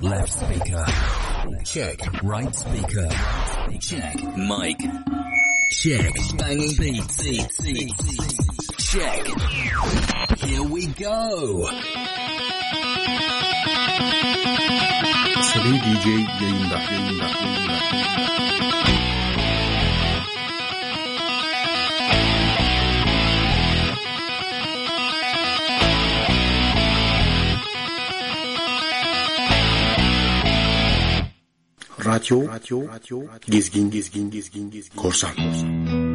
Left speaker. Check. Right speaker. Check. Mic. Check. Banging beats. Check. Here we go. Salih DJ yayında. yayında, yayında. raadiyoo, geesgin, geesgin, geesgin, gorsaan.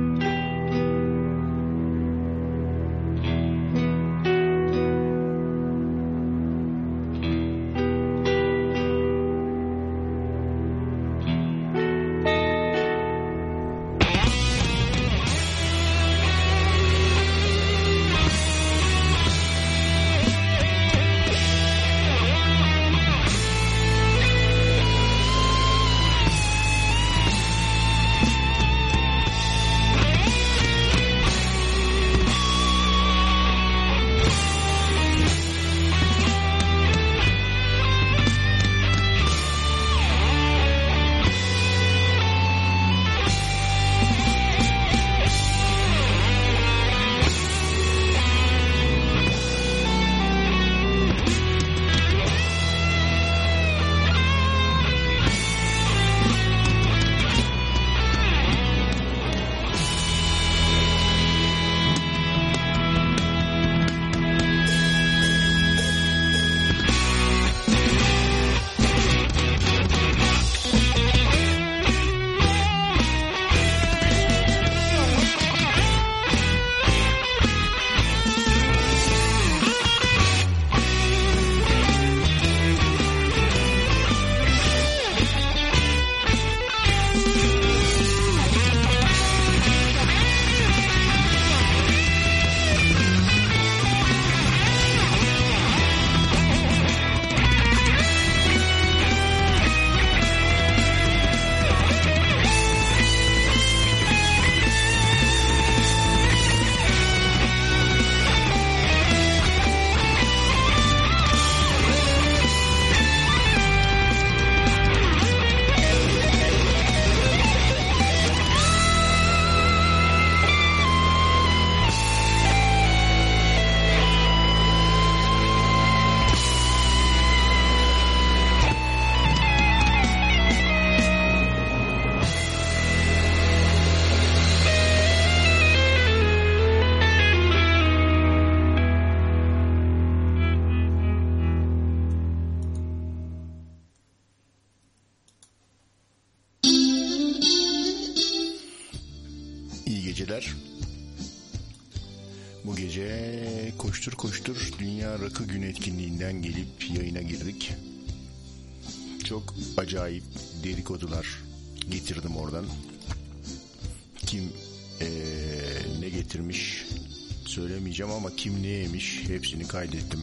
Hepsini kaydettim.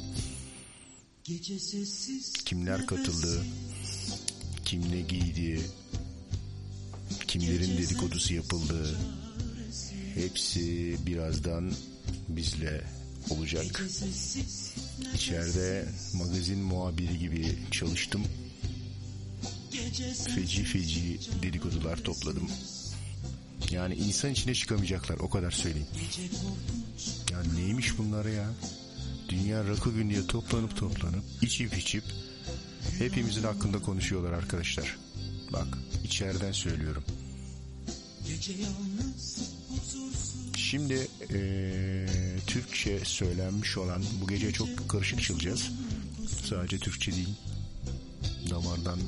Kimler katıldı, kim ne giydi, kimlerin dedikodusu yapıldı. Hepsi birazdan bizle olacak. İçeride magazin muhabiri gibi çalıştım. Feci feci dedikodular topladım. Yani insan içine çıkamayacaklar o kadar söyleyeyim. Ya neymiş bunlar ya? Dünya Rakı Günü diye toplanıp toplanıp içip içip hepimizin hakkında konuşuyorlar arkadaşlar. Bak içeriden söylüyorum. Şimdi eee, Türkçe söylenmiş olan bu gece çok karışık çalacağız. Sadece Türkçe değil. Damardan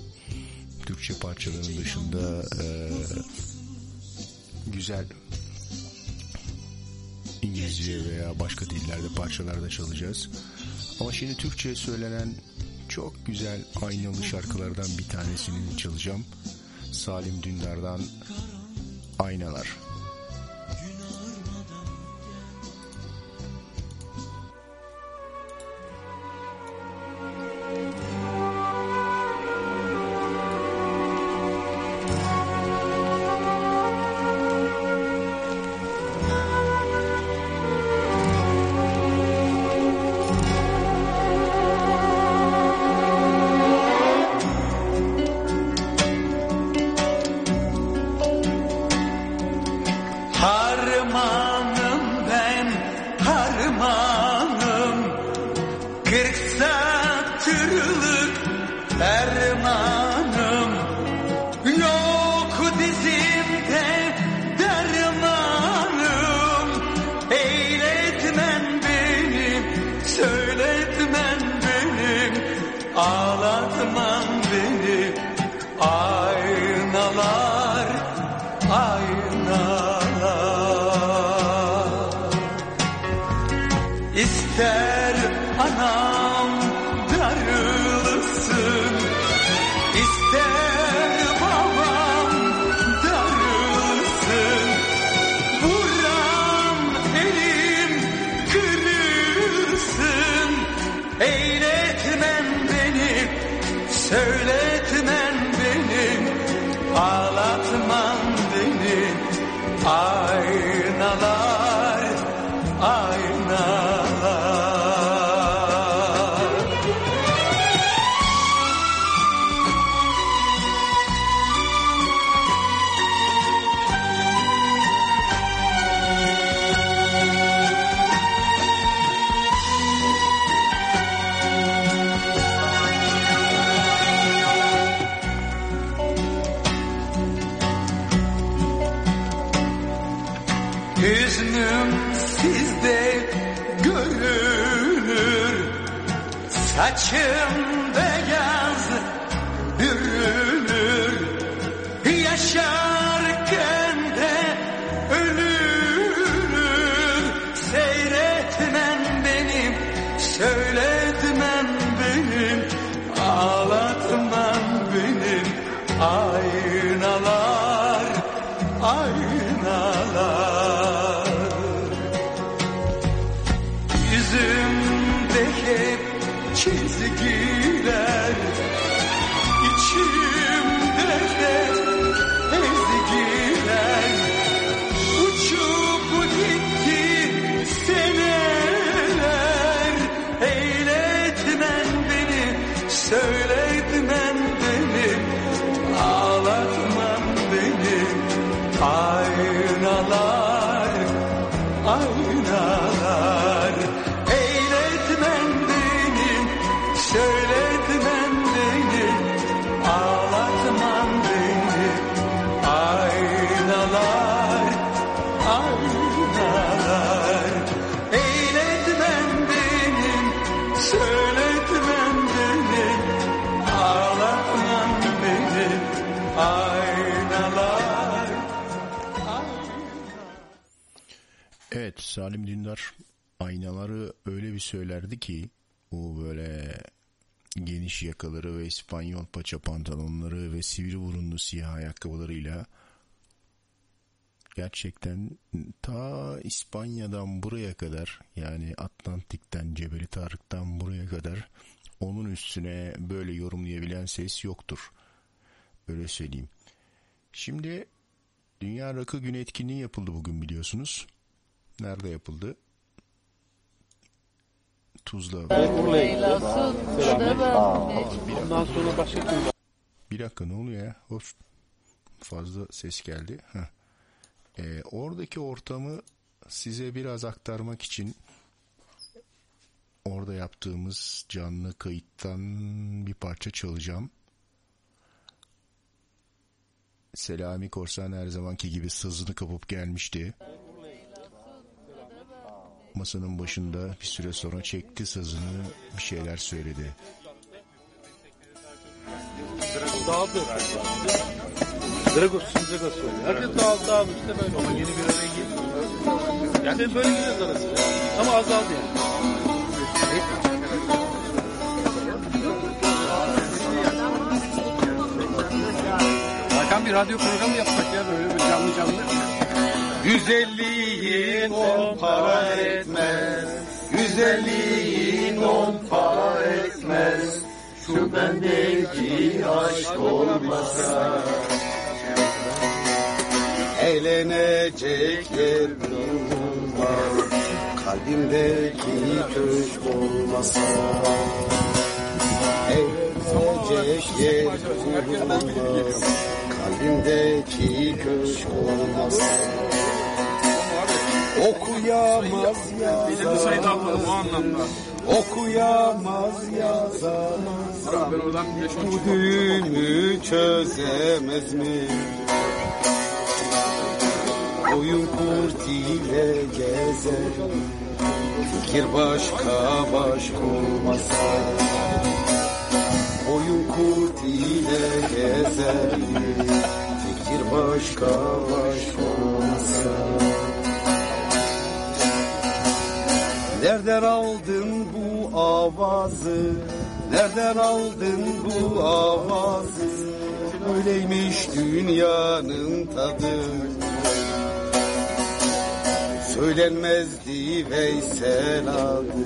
Türkçe parçaların dışında eee, güzel İngilizce veya başka dillerde parçalarda çalacağız. Ama şimdi Türkçe söylenen çok güzel aynalı şarkılardan bir tanesini çalacağım. Salim Dündar'dan Aynalar. Aynalar Salim Dündar aynaları öyle bir söylerdi ki o böyle geniş yakaları ve İspanyol paça pantolonları ve sivri burunlu siyah ayakkabılarıyla gerçekten ta İspanya'dan buraya kadar yani Atlantik'ten Cebeli Tarık'tan buraya kadar onun üstüne böyle yorumlayabilen ses yoktur. Öyle söyleyeyim. Şimdi Dünya Rakı Günü etkinliği yapıldı bugün biliyorsunuz. Nerede yapıldı? Tuzla. Ondan sonra başka? Bir dakika ne oluyor ya? Of. Fazla ses geldi. Ee, oradaki ortamı size biraz aktarmak için orada yaptığımız canlı kayıttan bir parça çalacağım. Selami Korsan her zamanki gibi sızını kapıp gelmişti. Masanın başında bir süre sonra çekti sazını bir şeyler söyledi. Dağıldı. Dragos, şimdi Dragos söylüyor. Herkes dağıldı, dağıldı işte böyle. Ama yeni bir araya girdi. Yani böyle gidiyoruz arası. Ama azaldı yani. Hakan bir radyo programı yapsak ya böyle bir canlı canlı. Güzelliğin on para etmez Güzelliğin on para etmez Şu bendeki aşk olmasa Eğlenecek yer bulunmaz. Kalbimdeki köşk olmasa. Eğlenecek yer bulunmaz. Kalbimdeki köşk olmasa. Okuyamaz Bize sayıda atladım o anlamda. Okuyamaz yazamaz. Ben oradan bir beş on Bu düğümü çözemez mi? Oyun kurt ile gezer. Fikir başka baş kurmasa Oyun kurt ile gezer. Fikir başka baş kurmasa Nereden aldın bu avazı? Nereden aldın bu avazı? Öyleymiş dünyanın tadı. Söylenmezdi Veysel adı.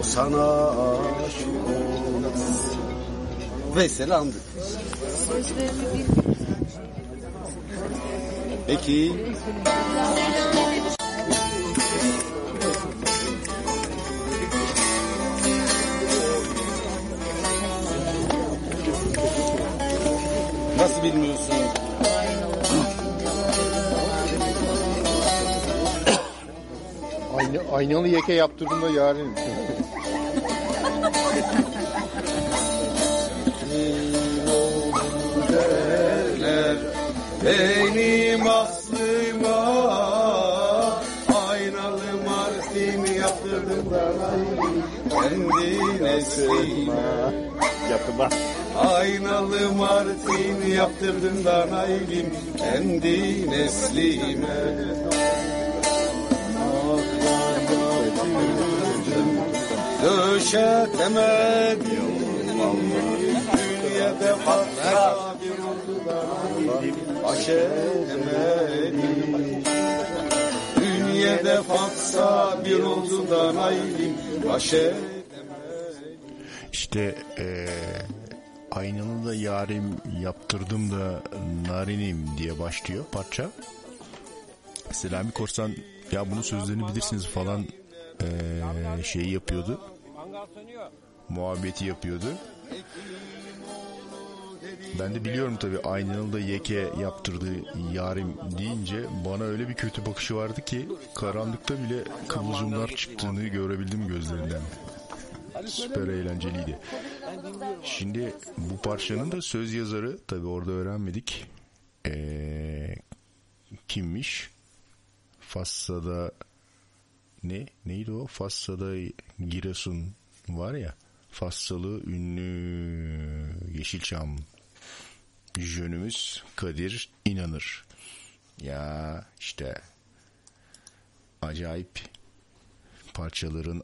O sana aşık olmaz. Veysel andı. Peki. Nasıl bilmiyorsun? Aynı, aynalı yeke yaptırdığında yarın. derler benim aslıma aynalı Martin yaptırdım bana kendi neslime Yakıma. Aynalı Martin yaptırdım bana elim kendi neslime. Döşetemedim Dünyada fazla bir oldu da Baş edemedim Dünyada fazla bir oldu da naylim Baş edemedim İşte aynalı da yarim yaptırdım da narinim diye başlıyor parça. Selami Korsan ya bunun sözlerini bilirsiniz falan eee şeyi yapıyordu. Muhabbeti yapıyordu. Ben de biliyorum tabi aynalı da yeke yaptırdı yarim deyince bana öyle bir kötü bakışı vardı ki karanlıkta bile kıvılcımlar çıktığını görebildim gözlerinden. Süper eğlenceliydi. Şimdi bu parçanın da söz yazarı tabi orada öğrenmedik. Ee, kimmiş? Fassa'da ne? Neydi o? Fassa'da Giresun var ya. Fassalı ünlü Yeşilçam jönümüz Kadir inanır. Ya işte acayip parçaların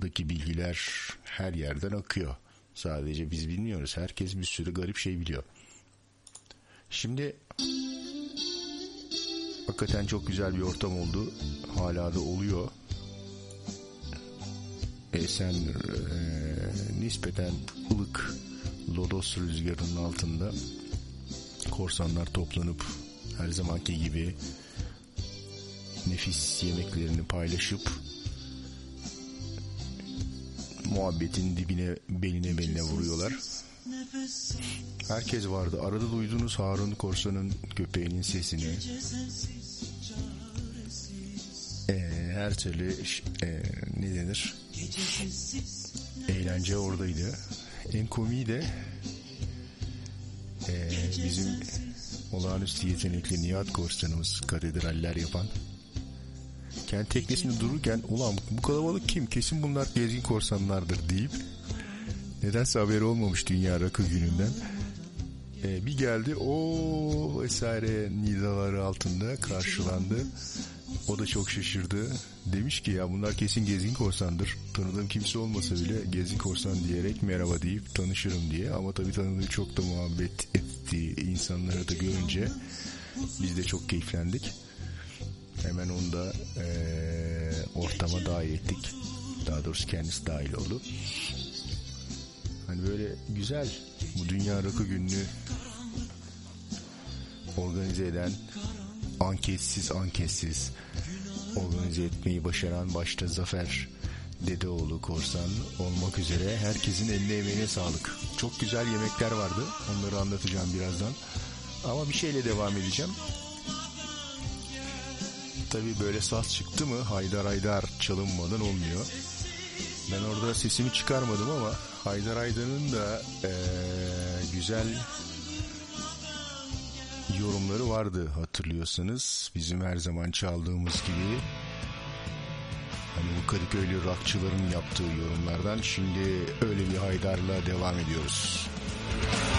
arkasındaki bilgiler her yerden akıyor. Sadece biz bilmiyoruz. Herkes bir sürü garip şey biliyor. Şimdi hakikaten çok güzel bir ortam oldu. Hala da oluyor. Esen e, nispeten ılık lodos rüzgarının altında korsanlar toplanıp her zamanki gibi nefis yemeklerini paylaşıp muhabbetin dibine beline beline vuruyorlar. Herkes vardı. Arada duyduğunuz Harun Korsan'ın köpeğinin sesini. Ee, her türlü ee, ne denir? Eğlence oradaydı. En komiği de ee, bizim olağanüstü yetenekli Nihat Korsan'ımız katedraller yapan kendi teknesinde dururken ulan bu kalabalık kim? Kesin bunlar gezgin korsanlardır deyip nedense haberi olmamış Dünya Rakı gününden. Ee, bir geldi o vesaire nidaları altında karşılandı. O da çok şaşırdı. Demiş ki ya bunlar kesin gezgin korsandır. Tanıdığım kimse olmasa bile gezgin korsan diyerek merhaba deyip tanışırım diye. Ama tabii tanıdığı çok da muhabbet ettiği insanları da görünce biz de çok keyiflendik. Hemen onu da eee, ortama dahil ettik. Daha doğrusu kendisi dahil oldu. Hani böyle güzel bu Dünya Rakı Günü'nü organize eden anketsiz anketsiz organize etmeyi başaran başta Zafer Dedeoğlu Korsan olmak üzere herkesin eline emeğine sağlık. Çok güzel yemekler vardı. Onları anlatacağım birazdan. Ama bir şeyle devam edeceğim. Tabii böyle saz çıktı mı Haydar Haydar çalınmadan olmuyor. Ben orada sesimi çıkarmadım ama Haydar Haydar'ın da ee, güzel yorumları vardı hatırlıyorsanız. Bizim her zaman çaldığımız gibi. Hani bu Kadıköylü rockçıların yaptığı yorumlardan şimdi öyle bir Haydar'la devam ediyoruz. Haydar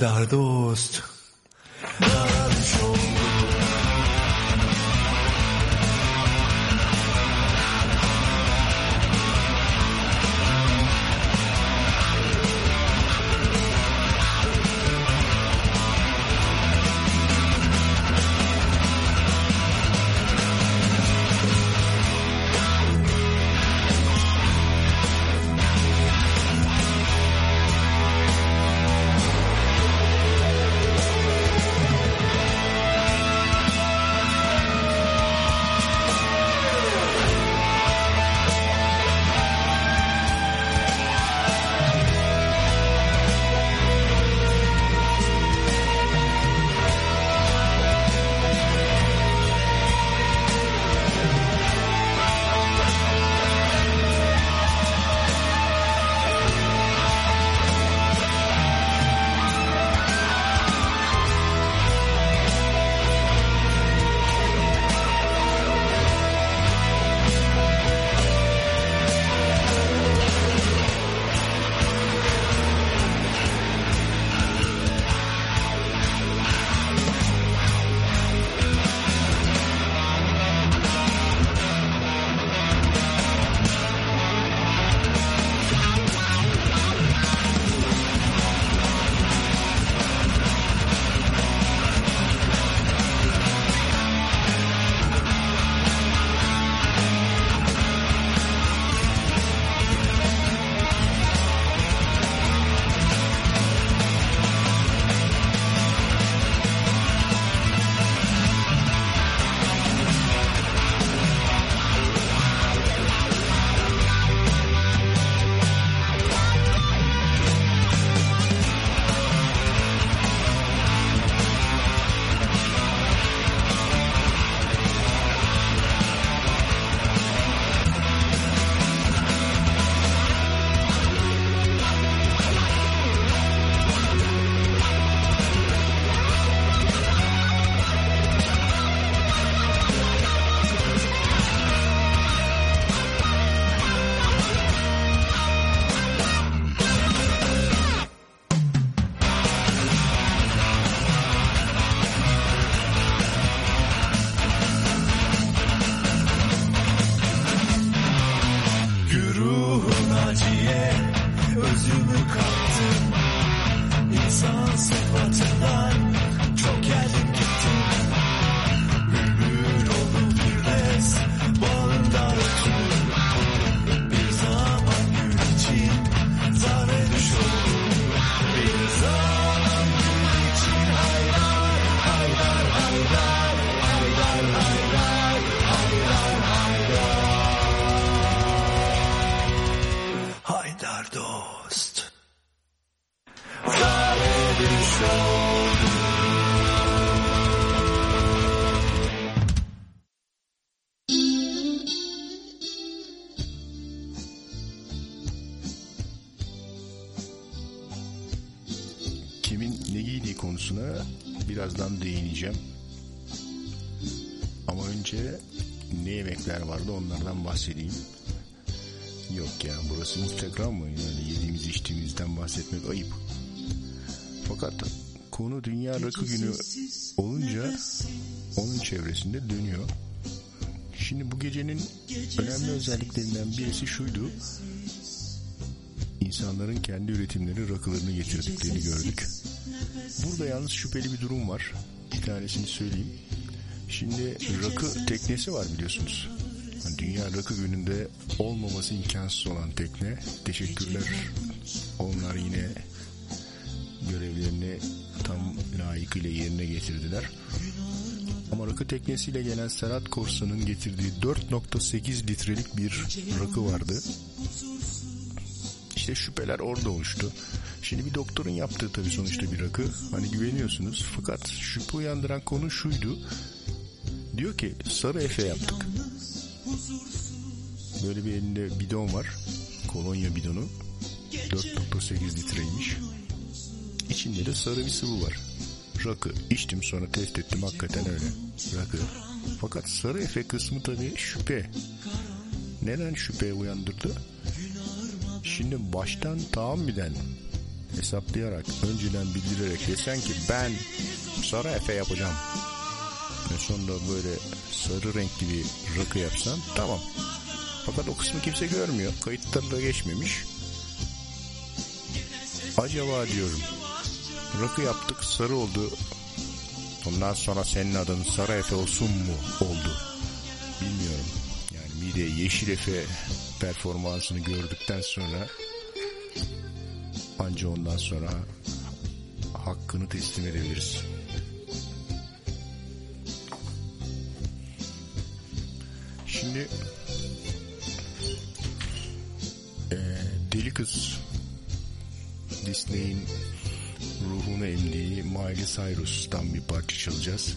dardo mı? Yani yediğimiz içtiğimizden bahsetmek ayıp. Fakat konu Dünya Rakı Günü olunca onun çevresinde dönüyor. Şimdi bu gecenin önemli özelliklerinden birisi şuydu. İnsanların kendi üretimleri rakılarını getirdiklerini gördük. Burada yalnız şüpheli bir durum var. Bir tanesini söyleyeyim. Şimdi rakı teknesi var biliyorsunuz. Dünya Rakı Günü'nde olmaması imkansız olan tekne. Teşekkürler. Onlar yine görevlerini tam layıkıyla yerine getirdiler. Ama rakı teknesiyle gelen Serhat Korsan'ın getirdiği 4.8 litrelik bir rakı vardı. İşte şüpheler orada oluştu. Şimdi bir doktorun yaptığı tabii sonuçta bir rakı. Hani güveniyorsunuz. Fakat şüphe uyandıran konu şuydu. Diyor ki sarı efe yaptık. Böyle bir elinde bidon var. Kolonya bidonu. 4.8 litreymiş. İçinde de sarı bir sıvı var. Rakı. İçtim sonra test ettim hakikaten öyle. Rakı. Fakat sarı efe kısmı tabii şüphe. Neden şüphe uyandırdı? Şimdi baştan tahammüden hesaplayarak, önceden bildirerek desen ki ben sarı efe yapacağım. Ve sonra böyle sarı renkli bir rakı yapsan tamam. Fakat o kısmı kimse görmüyor. Kayıtları da geçmemiş. Acaba diyorum rakı yaptık sarı oldu. Ondan sonra senin adın Sarı Efe olsun mu oldu? Bilmiyorum. Yani mide Yeşil Efe performansını gördükten sonra anca ondan sonra hakkını teslim edebiliriz. Şimdi Deli Kız Disney'in ruhunu emdiği Miley Cyrus'tan bir parça çalacağız.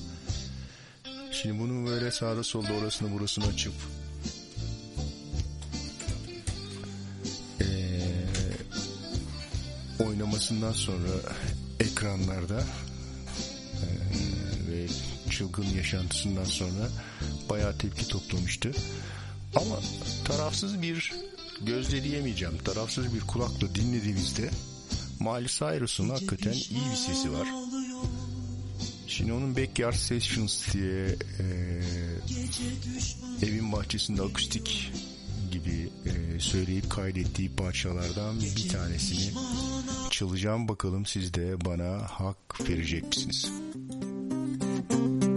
Şimdi bunu böyle sağda solda orasını burasını açıp eee, oynamasından sonra ekranlarda eee, ve çılgın yaşantısından sonra bayağı tepki toplamıştı. Ama tarafsız bir gözle diyemeyeceğim. Tarafsız bir kulakla dinlediğimizde Miley Cyrus'un hakikaten iyi bir sesi var. Şimdi onun Backyard Sessions diye e, evin bahçesinde akustik gibi e, söyleyip kaydettiği parçalardan bir tanesini çalacağım. Bakalım siz de bana hak verecek misiniz? Jolene,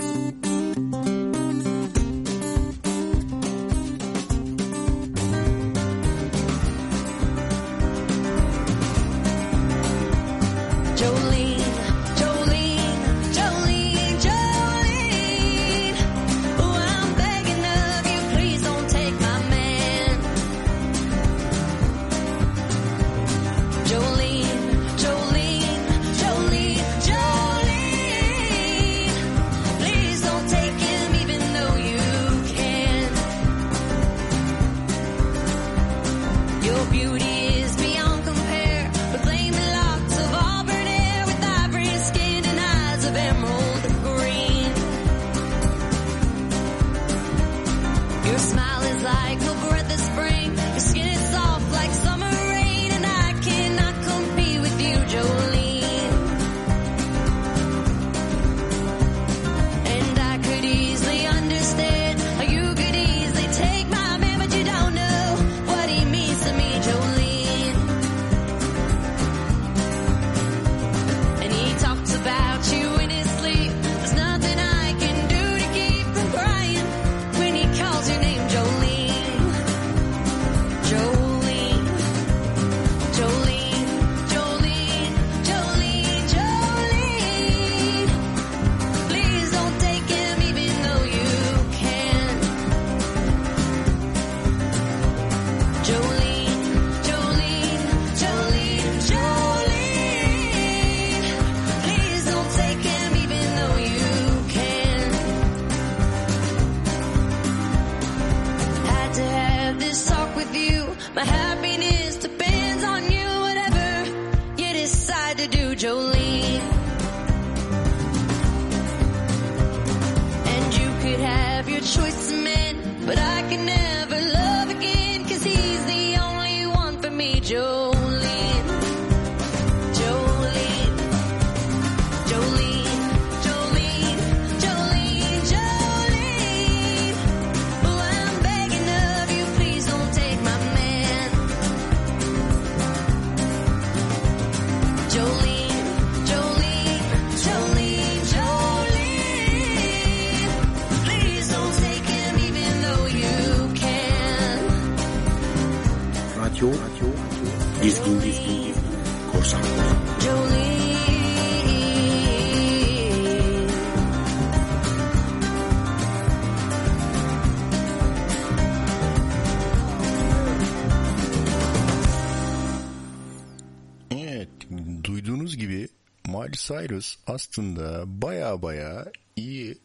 Cyrus aslında baya baya iyi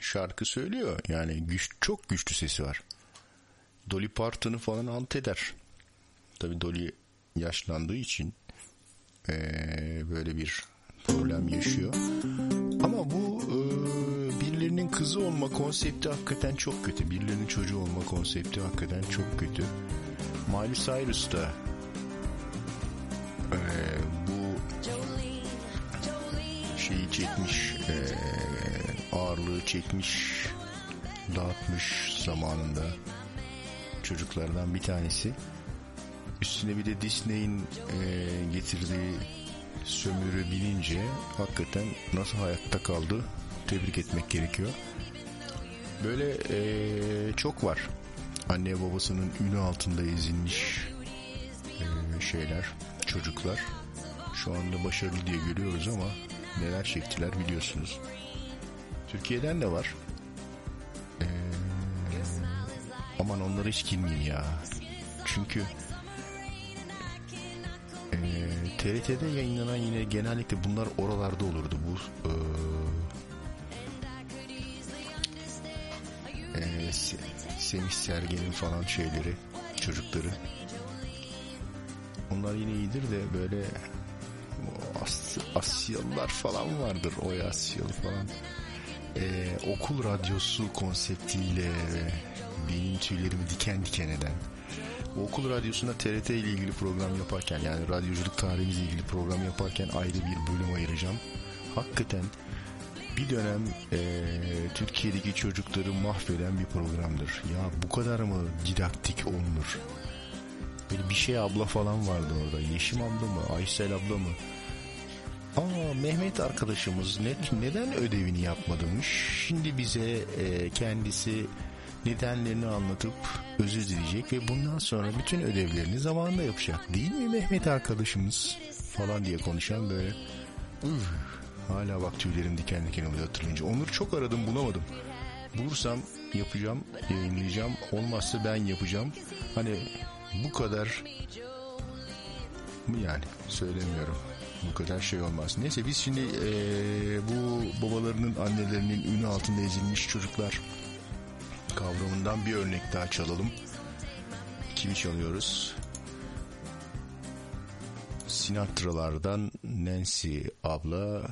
şarkı söylüyor. Yani güç, çok güçlü sesi var. Dolly Parton'u falan alt eder. Tabii Dolly yaşlandığı için eee, böyle bir problem yaşıyor. Ama bu eee, birilerinin kızı olma konsepti hakikaten çok kötü. Birilerinin çocuğu olma konsepti hakikaten çok kötü. Miley Cyrus da şeyi çekmiş eee, ağırlığı çekmiş dağıtmış zamanında çocuklardan bir tanesi. Üstüne bir de Disney'in eee, getirdiği sömürü binince hakikaten nasıl hayatta kaldı tebrik etmek gerekiyor. Böyle eee, çok var. Anne babasının ünü altında ezilmiş eee, şeyler çocuklar. Şu anda başarılı diye görüyoruz ama neler çektiler biliyorsunuz. Türkiye'den de var. Ee, aman onlara hiç girmeyeyim ya. Çünkü ee, TRT'de yayınlanan yine genellikle bunlar oralarda olurdu. Bu ee, Se- Semih Sergen'in falan şeyleri, çocukları. Onlar yine iyidir de böyle As- Asyalılar falan vardır. O Asyalı falan. Ee, okul radyosu konseptiyle benim tüylerimi diken diken eden. Okul radyosunda TRT ile ilgili program yaparken yani radyoculuk tarihimizle ilgili program yaparken ayrı bir bölüm ayıracağım. Hakikaten bir dönem eee, Türkiye'deki çocukları mahveden bir programdır. Ya bu kadar mı didaktik olunur? Böyle bir şey abla falan vardı orada. Yeşim abla mı? Aysel abla mı? Aa Mehmet arkadaşımız ne, neden ödevini yapmadımış? Şimdi bize e, kendisi nedenlerini anlatıp özür dileyecek ve bundan sonra bütün ödevlerini zamanında yapacak. Değil mi Mehmet arkadaşımız? Falan diye konuşan böyle "Üf, hala bak tüylerim diken diken oluyor hatırlayınca. Onları çok aradım bulamadım. Bulursam yapacağım, yayınlayacağım. Olmazsa ben yapacağım. Hani bu kadar mı yani söylemiyorum. Bu kadar şey olmaz. Neyse biz şimdi eee, bu babalarının annelerinin ünü altında ezilmiş çocuklar kavramından bir örnek daha çalalım. Kimi çalıyoruz? Sinatra'lardan Nancy abla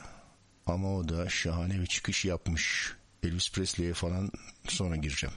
ama o da şahane bir çıkış yapmış. Elvis Presley'e falan sonra gireceğim.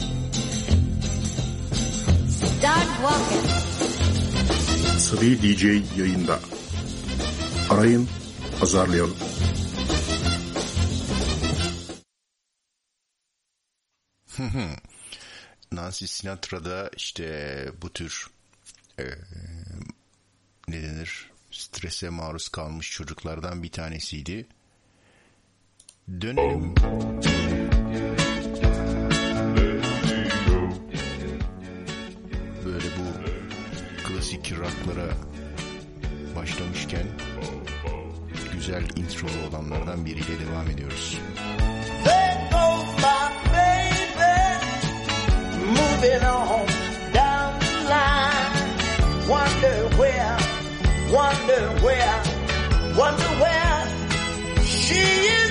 Sıvı DJ yayında. Arayın, azarlayalım. Nancy Sinatra'da işte bu tür e, ne denir strese maruz kalmış çocuklardan bir tanesiydi. Dönelim. Klasik rocklara başlamışken güzel introlu olanlardan biriyle devam ediyoruz. Wonder where, wonder where she is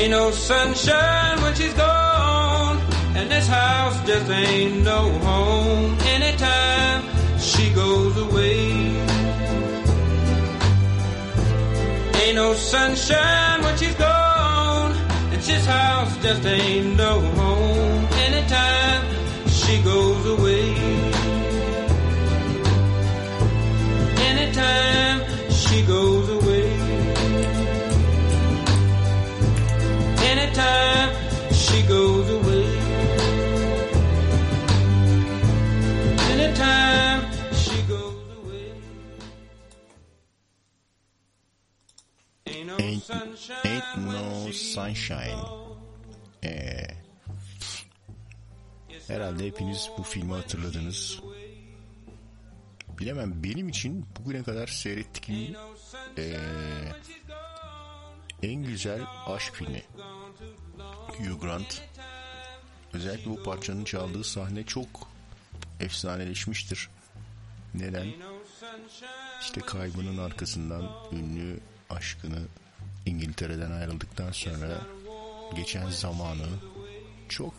Ain't no sunshine when she's gone, And this house just ain't no home anytime she goes away. Ain't no sunshine when she's gone. And this house just ain't no home anytime she goes away. Ain't, no sunshine. Ee, herhalde hepiniz bu filmi hatırladınız. Bilemem benim için bugüne kadar seyrettiğim ee, en güzel aşk filmi. Hugh Grant. Özellikle bu parçanın çaldığı sahne çok efsaneleşmiştir. Neden? İşte kaybının arkasından ünlü aşkını İngiltere'den ayrıldıktan sonra geçen zamanı çok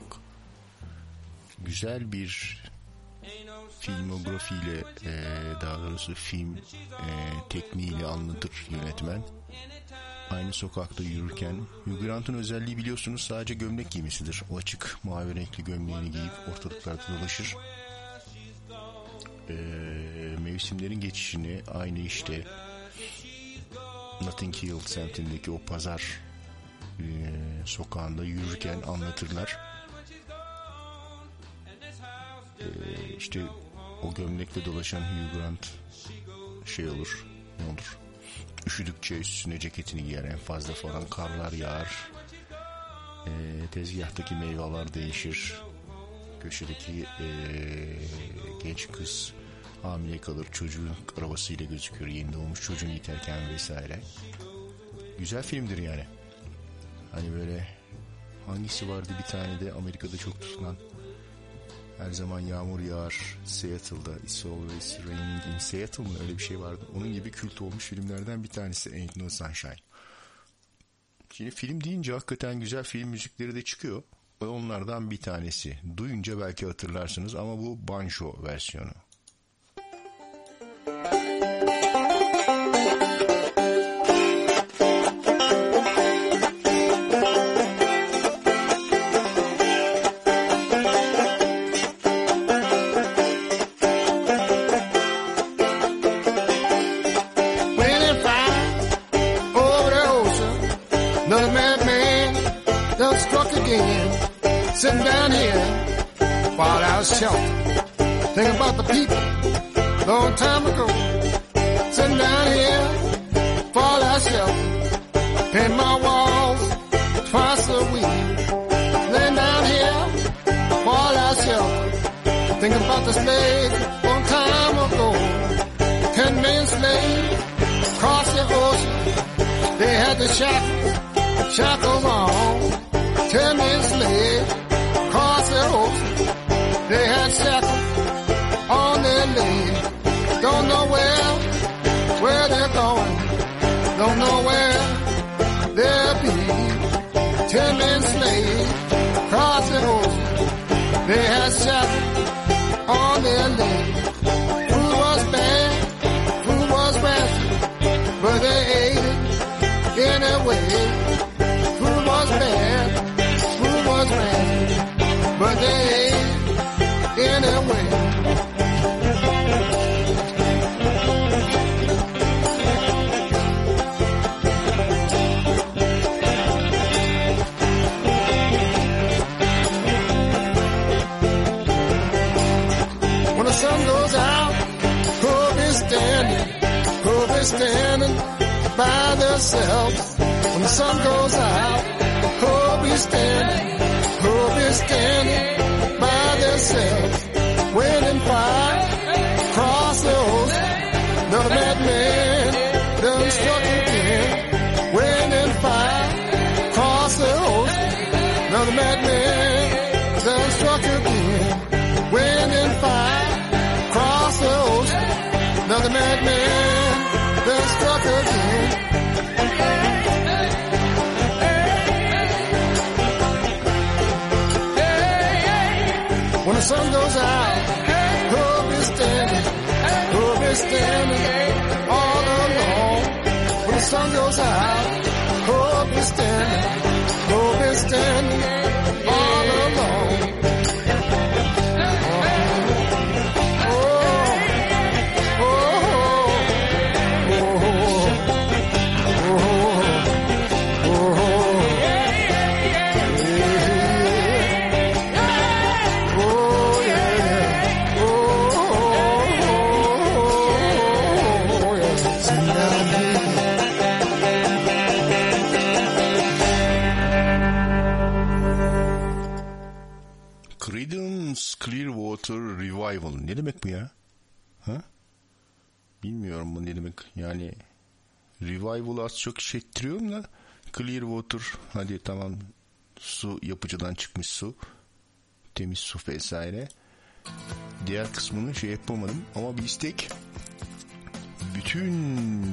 güzel bir filmografiyle e, daha doğrusu film e, tekniğiyle anlatır yönetmen. Aynı sokakta yürürken Hugh Grant'ın özelliği biliyorsunuz sadece gömlek giymesidir. O açık mavi renkli gömleğini giyip ortalıklarda dolaşır. E, mevsimlerin geçişini aynı işte Notting Hill semtindeki o pazar e, sokağında yürürken anlatırlar. E, işte o gömlekle dolaşan Hugh Grant şey olur, ne olur? Üşüdükçe üstüne ceketini giyer en fazla falan karlar yağar. E, tezgahtaki meyveler değişir. Köşedeki e, genç kız hamile kalır çocuğun arabasıyla gözüküyor yeni doğmuş çocuğunu iterken vesaire. Güzel filmdir yani. Hani böyle hangisi vardı bir tane de Amerika'da çok tutulan her zaman yağmur yağar Seattle'da It's Always Raining in Seattle mı öyle bir şey vardı. Onun gibi kült olmuş filmlerden bir tanesi Ain't No Sunshine. Şimdi film deyince hakikaten güzel film müzikleri de çıkıyor. Ve onlardan bir tanesi. Duyunca belki hatırlarsınız ama bu banjo versiyonu. Shelter. Think about the people, long time ago. Sitting down here, out of shelter. Paint my walls twice a week. Laying down here, of shelter. Think about the slaves long time ago. Ten million slaves across the ocean. They had the shackles, shackles on. yourself when the sun goes out. Hope you stand, hope you stand by themselves. Winning in fire, cross the host, not madman, done struck again. Winning in fire, cross the host, not madman, done struck again. Winning in fire, cross the host, not madman. the sun goes out. Hey, hope is standing. Hey, hope is standing all alone. When the sun goes out, hope is standing. Hope is standing. Bu ya? Ha? Bilmiyorum bu ne demek. Yani Revival az çok işittiriyorum da Clearwater hadi tamam su yapıcıdan çıkmış su. Temiz su vesaire. Diğer kısmını şey yapamadım ama bir istek bütün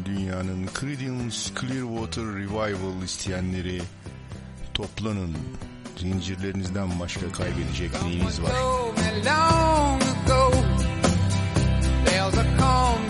dünyanın Creedence Clearwater Revival isteyenleri toplanın. Zincirlerinizden başka kaybedecek neyiniz var? bells are calm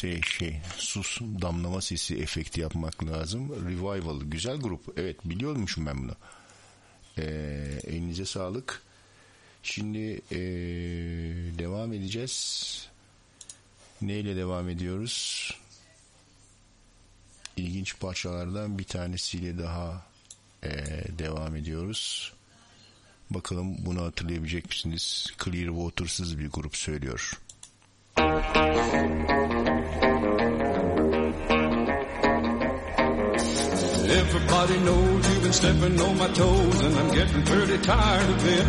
şey, şey sus damlama sesi efekti yapmak lazım. Revival güzel grup. Evet biliyormuşum ben bunu. Ee, elinize sağlık. Şimdi ee, devam edeceğiz. Neyle devam ediyoruz? İlginç parçalardan bir tanesiyle daha ee, devam ediyoruz. Bakalım bunu hatırlayabilecek misiniz? Clearwater'sız bir grup söylüyor. Everybody knows you've been stepping on my toes, and I'm getting pretty tired of it.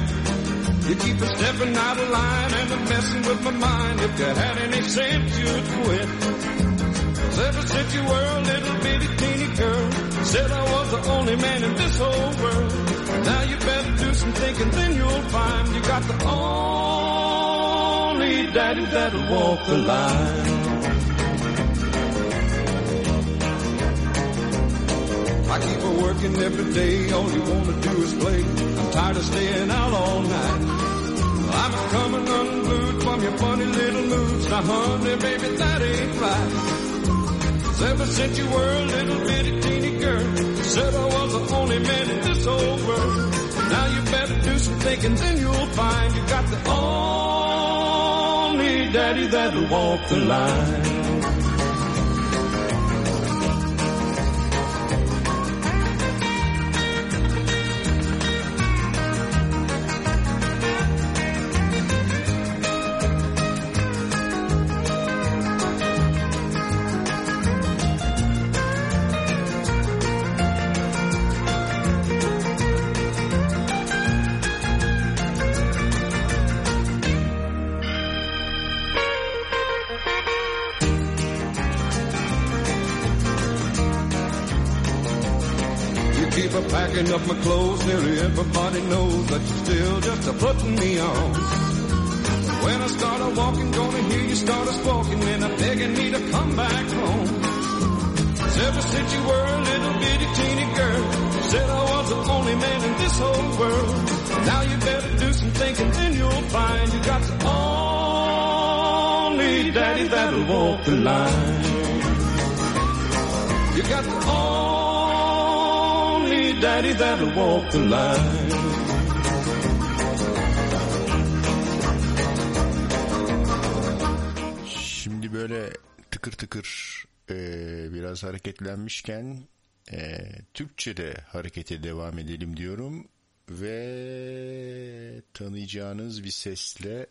You keep stepping out of line and I'm messing with my mind. If you had any sense, you'd quit. 'Cause ever since you were a little bitty teeny girl, said I was the only man in this whole world. Now you better do some thinking, then you'll find you got the only daddy that'll walk the line. I keep her working every day, all you wanna do is play. I'm tired of staying out all night. I'm coming unglued from your funny little moods. Now honey, baby, that ain't right. Ever since you were a little bitty teeny girl, said I was the only man in this whole world. Now you better do some thinking, then you'll find you got the only daddy that'll walk the line. A packing up my clothes, nearly everybody knows that you're still just a putting me on. When I start a walking, gonna hear you start a squawking and a begging me to come back home. ever since you were a little bitty teeny girl, said I was the only man in this whole world. Now you better do some thinking, then you'll find you got the only daddy that'll walk the line. You got the only daddy that'll walk the line. Şimdi böyle tıkır tıkır e, biraz hareketlenmişken e, Türkçe'de harekete devam edelim diyorum ve tanıyacağınız bir sesle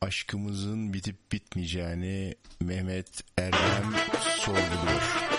aşkımızın bitip bitmeyeceğini Mehmet Erdem sorguluyor.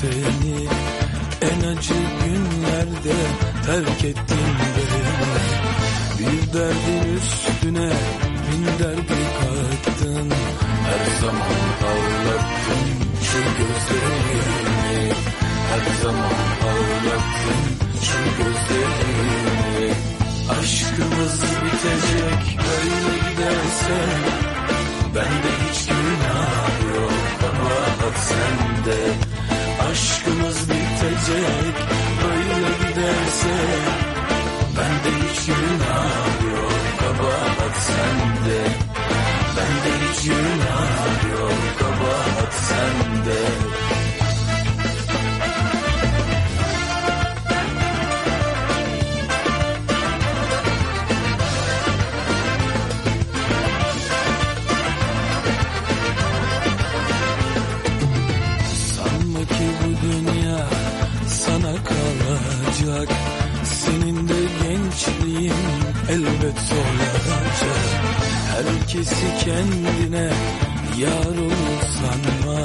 Seni. En acı günlerde terk ettin beni. Bir derdin üstüne bin derdi kattın. Her zaman ağlattın şu gözlerini Her zaman ağlattın şu gözlerini Aşkımız bitecek böyle giderse Bende hiç günah yok. Kabahat sende Aşkımız bitecek Herkesi kendine yar olur sanma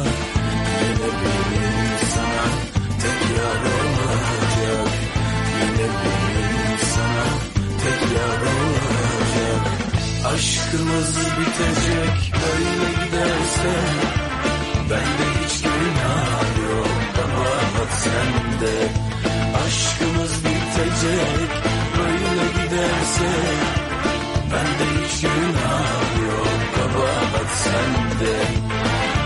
Yine benim sana tek yar olacak. Yine benim sana tek yar olacak. Aşkımız bitecek böyle giderse Bende hiç günah yok. Kabahat sende Aşkımız bitecek böyle giderse Bende hiç günah yok kabahat sende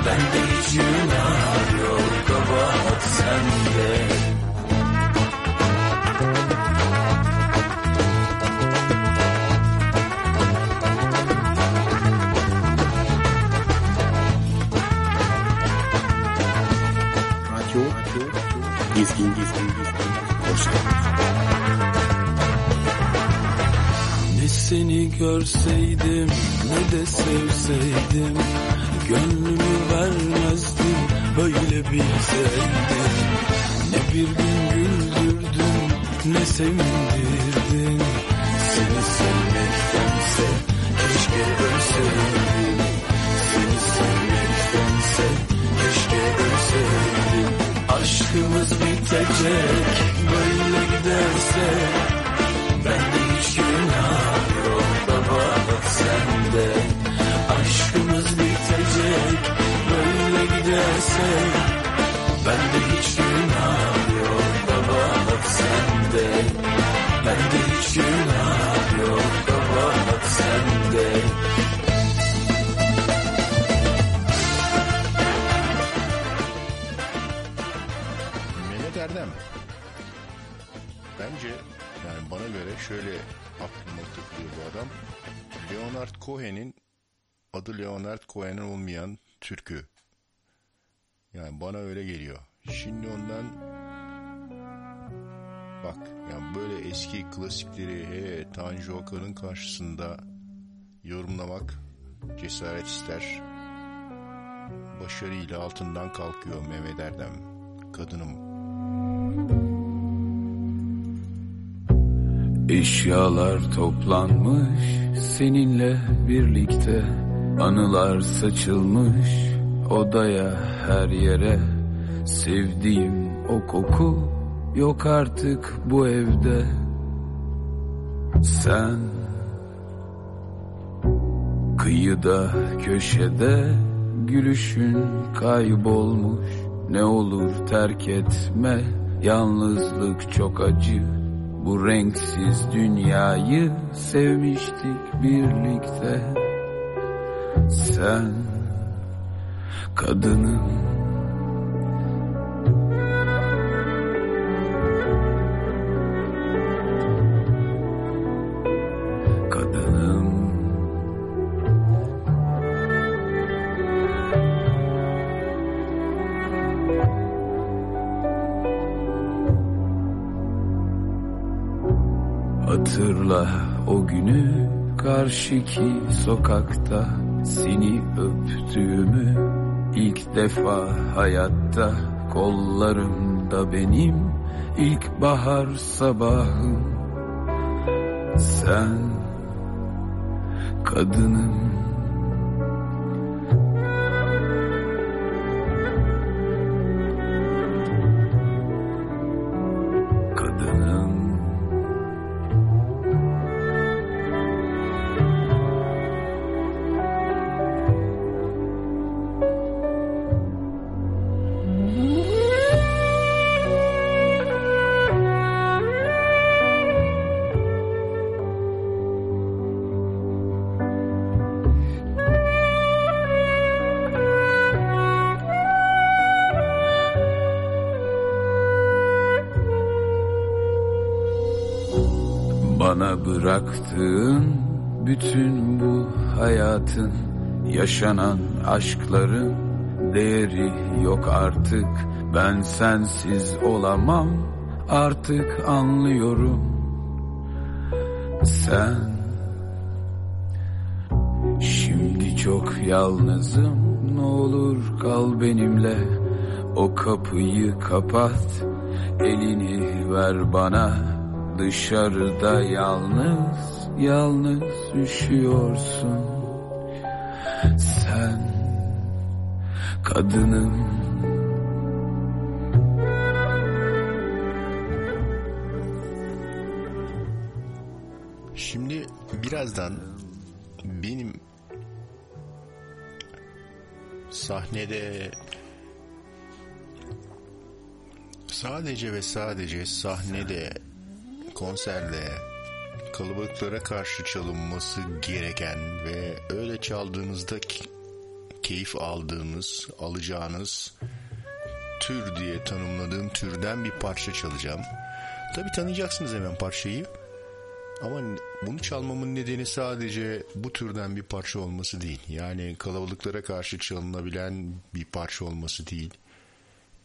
Bende hiç günah yok kabahat sende Radyo, gezgin, gezgin, gezgin, korsan. Seni görseydim ne de sevseydim Gönlümü vermezdim böyle bilseydim. Ne bir gün güldürdün ne sevindirdin Seni sevmektense keşke ölseydim. Seni sevmektense keşke ölseydim. Aşkımız bitecek böyle giderse bana göre şöyle aklıma takılıyor bu adam. Leonard Cohen'in adı Leonard Cohen'in olmayan türkü. Yani bana öyle geliyor. Şimdi ondan bak yani böyle eski klasikleri he, Tanju Okan'ın karşısında yorumlamak cesaret ister. Başarıyla altından kalkıyor Mehmet Erdem. Kadınım. Eşyalar toplanmış seninle birlikte Anılar saçılmış. Odaya her yere Sevdiğim o koku yok artık bu evde. Sen kıyıda köşede Gülüşün kaybolmuş. Ne olur terk etme Yalnızlık çok acı bu renksiz dünyayı sevmiştik birlikte. Sen kadınım Hatırla o günü karşıki sokakta Seni öptüğümü ilk defa hayatta Kollarımda benim ilk bahar sabahım. Sen kadınım Bana bıraktığın bütün bu hayatın Yaşanan aşkların değeri yok artık. Ben sensiz olamam artık anlıyorum. Sen Şimdi çok yalnızım ne olur kal benimle. O kapıyı kapat elini ver bana Dışarıda yalnız yalnız üşüyorsun. Sen kadınım Şimdi birazdan benim sahnede sadece ve sadece sahnede konserde kalabalıklara karşı çalınması gereken ve öyle çaldığınızda keyif aldığınız, alacağınız tür diye tanımladığım türden bir parça çalacağım. Tabi tanıyacaksınız hemen parçayı. Ama bunu çalmamın nedeni sadece bu türden bir parça olması değil. Yani kalabalıklara karşı çalınabilen bir parça olması değil.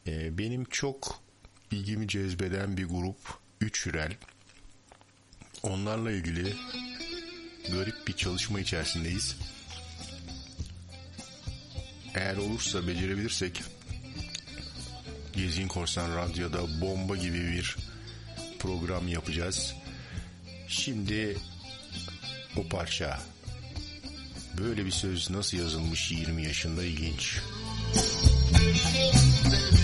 Ee, benim çok ilgimi cezbeden bir grup Üç Hürel. Onlarla ilgili garip bir çalışma içerisindeyiz. Eğer olursa becerebilirsek Gezgin Korsan Radyo'da bomba gibi bir program yapacağız. Şimdi o parça böyle bir söz nasıl yazılmış 20 yaşında ilginç. Aşkın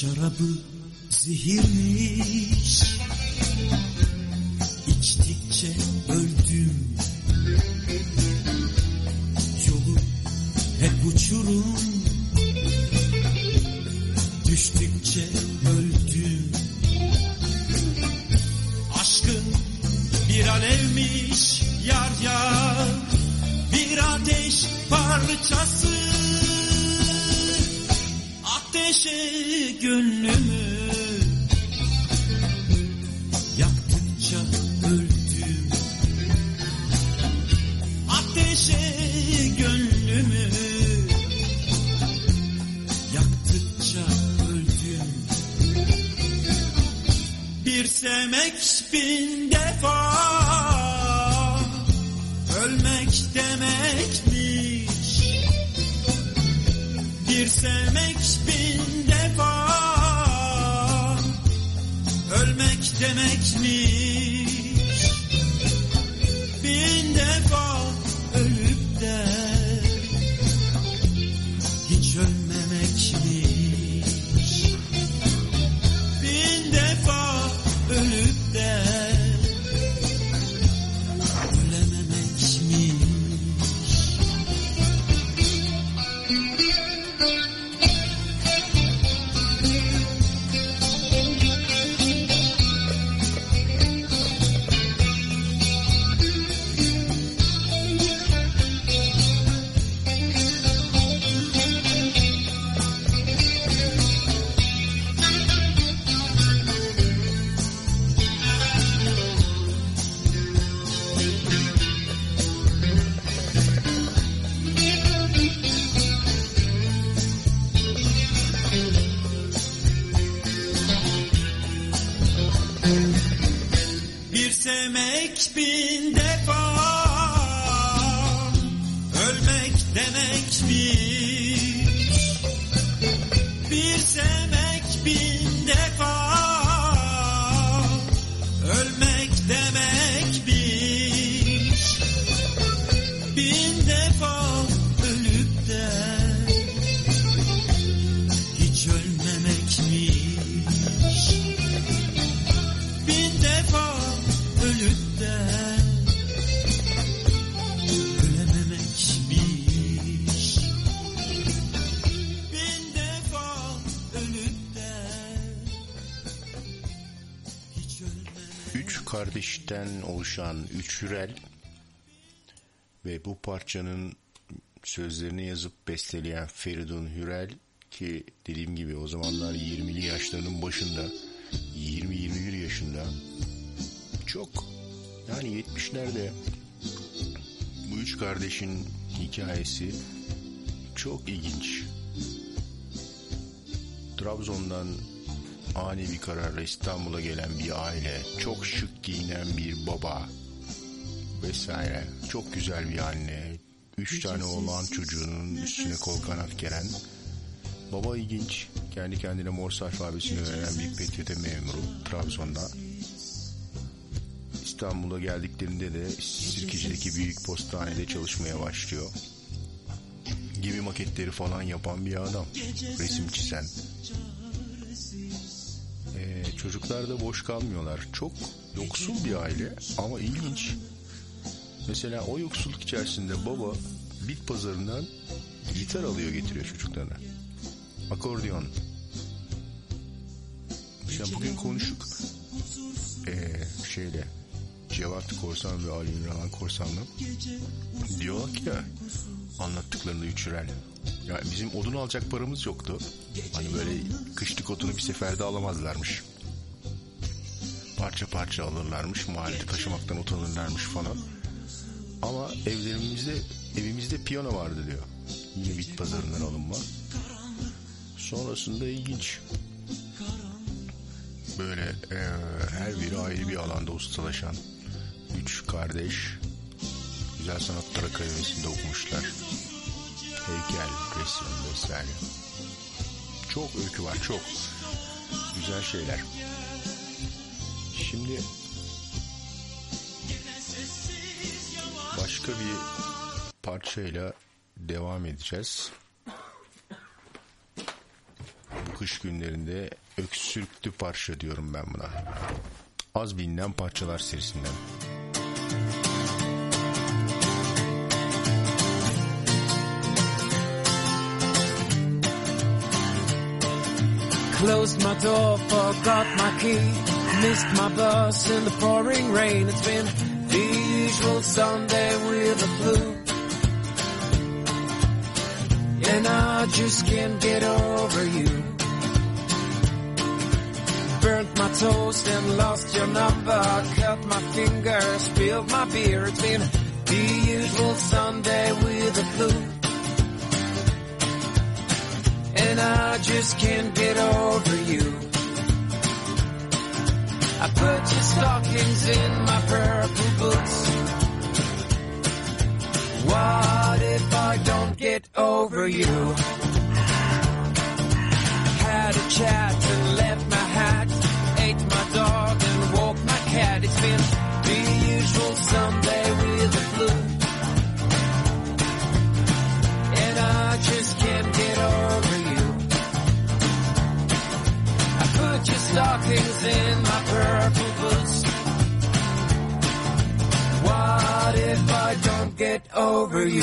şarabı zehirmiş. İçtikçe öldüm. Yolu hep uçurum. Düştükçe öldüm. Aşkın bir alevmiş yar yar. Bir ateş parçası ateşe gönlümü oluşan Üç Hürel ve bu parçanın sözlerini yazıp besteleyen Feridun Hürel ki dediğim gibi o zamanlar 20'li yaşlarının başında 20-21 yaşında çok yani 70'lerde bu üç kardeşin hikayesi çok ilginç. Trabzon'dan ani bir kararla İstanbul'a gelen bir aile, çok şık giyinen bir baba vesaire. Çok güzel bir anne, üç tane oğlan çocuğunun üstüne kol kanat gelen. Baba ilginç, kendi kendine Morse alfabesini öğrenen bir PTT memuru Trabzon'da. İstanbul'a geldiklerinde de Sirkeci'deki büyük postanede çalışmaya başlıyor. Gibi maketleri falan yapan bir adam. Resim çizen. Çocuklar da boş kalmıyorlar. Çok yoksul bir aile ama ilginç. Mesela o yoksulluk içerisinde baba bit pazarından gitar alıyor getiriyor çocuklarına. Akordeon. İşte bugün konuştuk. Ee, şeyle Cevat Korsan ve Ali İmran Korsan'la diyorlar ki ya anlattıklarında üçürel. Ya bizim odun alacak paramız yoktu. Hani böyle kışlık odunu bir seferde alamazlarmış. Parça parça alırlarmış. Mahallede taşımaktan utanırlarmış falan. Ama evlerimizde evimizde piyano vardı diyor. Yine bit pazarından alınma. Sonrasında ilginç. Böyle e, her biri ayrı bir alanda ustalaşan üç kardeş Güzel Sanatlar Akademisi'nde okumuşlar. Heykel, resim vesaire. Çok öykü var, çok. Güzel şeyler. Şimdi başka bir parçayla devam edeceğiz. Kış günlerinde öksürüklü parça diyorum ben buna. Az bilinen parçalar serisinden. Closed my door, forgot my key. Missed my bus in the pouring rain. It's been the usual Sunday with a flu. And I just can't get over you. Burnt my toast and lost your number. Cut my finger, spilled my beer. It's been the usual Sunday with a flu. And I just can't get over you. I put your stockings in my purple boots. What if I don't get over you? Had a chat and left my hat. Ate my dog and woke my cat. It's been the usual Sunday stockings in my purple boots. What if I don't get over you?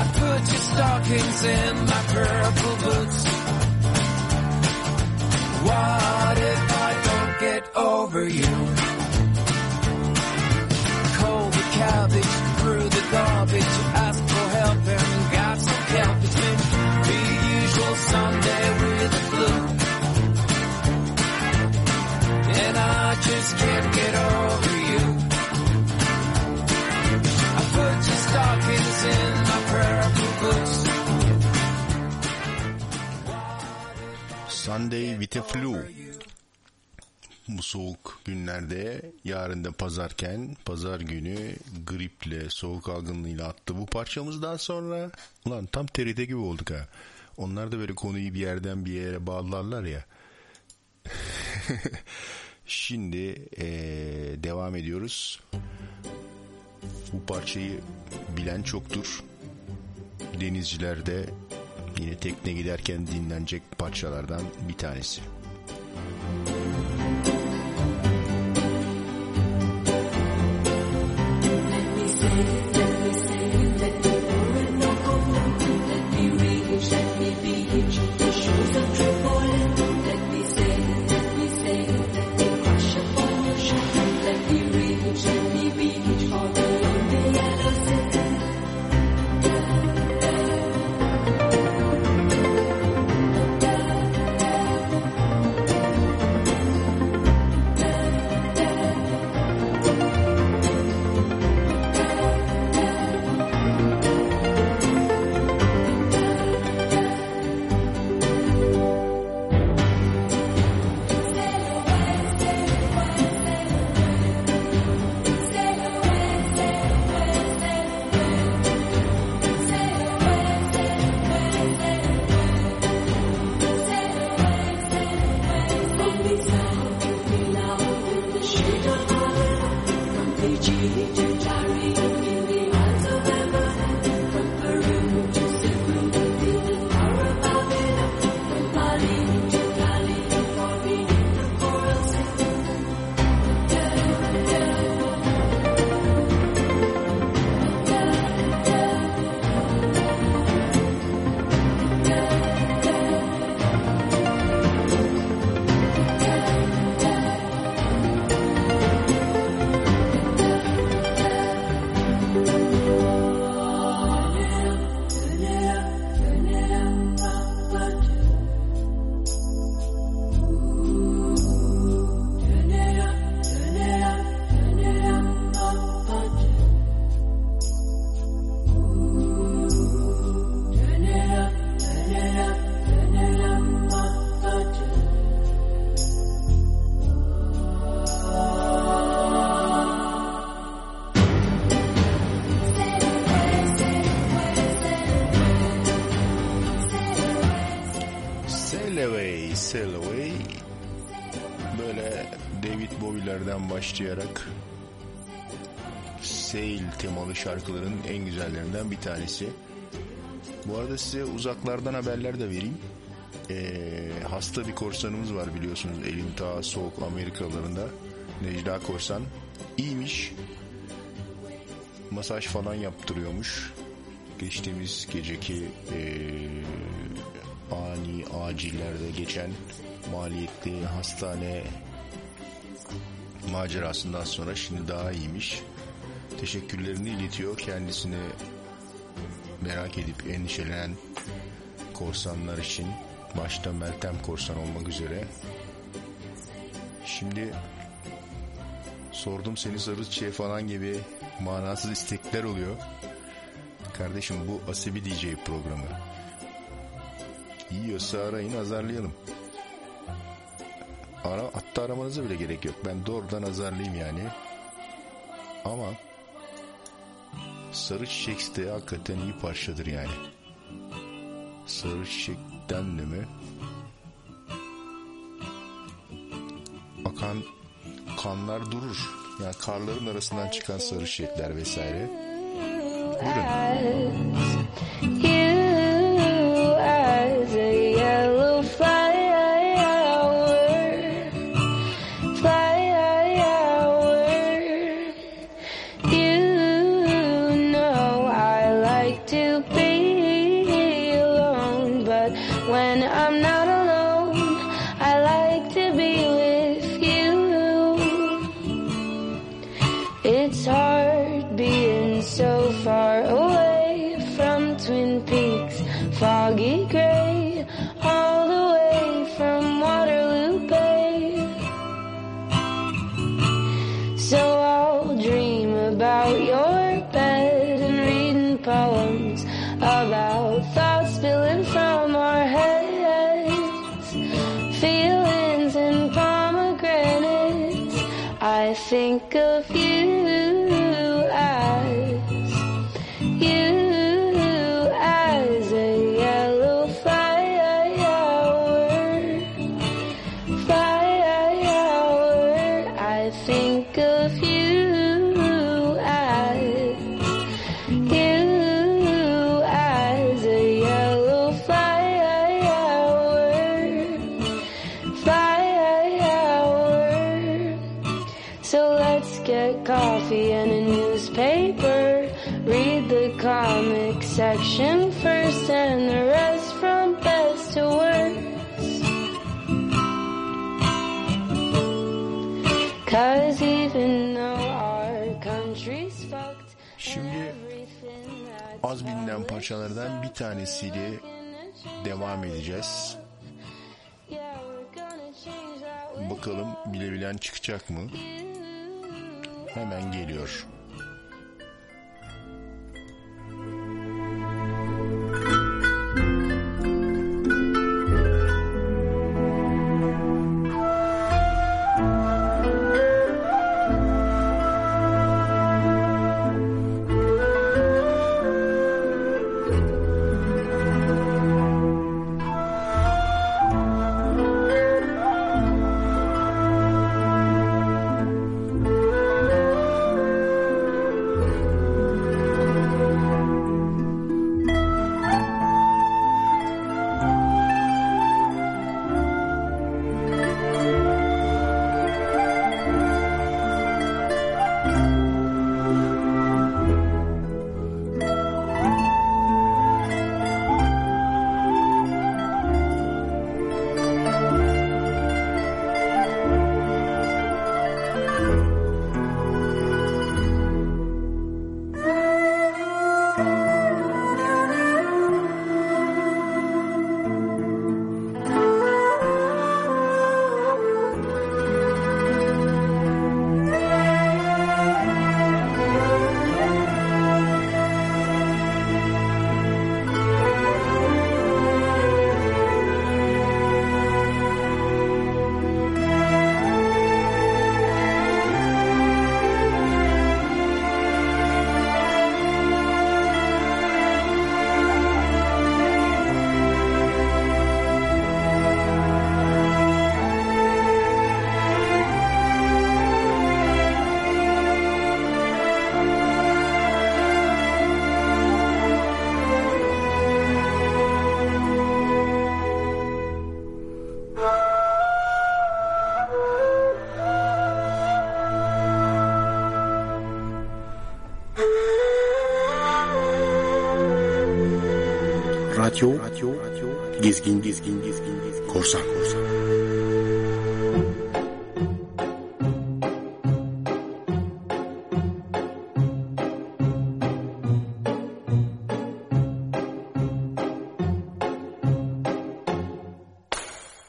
I put your stockings in my purple over you? Sunday with a flu. Bu soğuk günlerde yarın da pazarken pazar günü griple soğuk algınlığıyla attı bu parçamızdan sonra ulan tam TRT gibi olduk ha. Onlar da böyle konuyu bir yerden bir yere bağlarlar ya. Şimdi eee, devam ediyoruz. Bu parçayı bilen çoktur. Denizcilerde yine tekne giderken dinlenecek parçalardan bir tanesi. Let bir tanesi. Bu arada size uzaklardan haberler de vereyim. Ee, hasta bir korsanımız var biliyorsunuz elin ta soğuk Amerikalarında. Necla Korsan. İyiymiş. Masaj falan yaptırıyormuş. Geçtiğimiz geceki ee, ani acillerde geçen maliyetli hastane macerasından sonra şimdi daha iyiymiş. Teşekkürlerini iletiyor kendisini merak edip endişelenen korsanlar için başta Meltem Korsan olmak üzere. Şimdi sordum seni sarı falan gibi manasız istekler oluyor. Kardeşim bu Asibi DJ programı. Yiyorsa arayın azarlayalım. Ara, hatta aramanıza bile gerek yok. Ben doğrudan azarlayayım yani. Ama Sarı Çiçek de hakikaten iyi parçadır yani. Sarı Çiçek'ten de mi? Akan kanlar durur. Yani karların arasından çıkan sarı çiçekler vesaire. Buyurun. Parçalardan bir tanesiyle devam edeceğiz. Bakalım bilebilen çıkacak mı? Hemen geliyor. Gezgin, gezgin, gezgin, gezgin, korsan, korsan.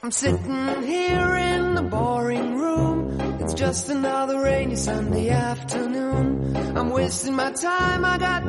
I'm sitting here in the boring room. It's just another rainy Sunday afternoon. I'm wasting my time, I got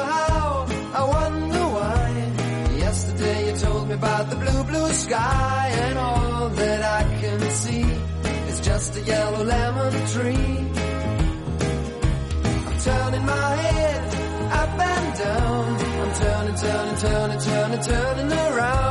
the sky, and all that I can see is just a yellow lemon tree. I'm turning my head up and down. I'm turning, turning, turning, turning, turning around,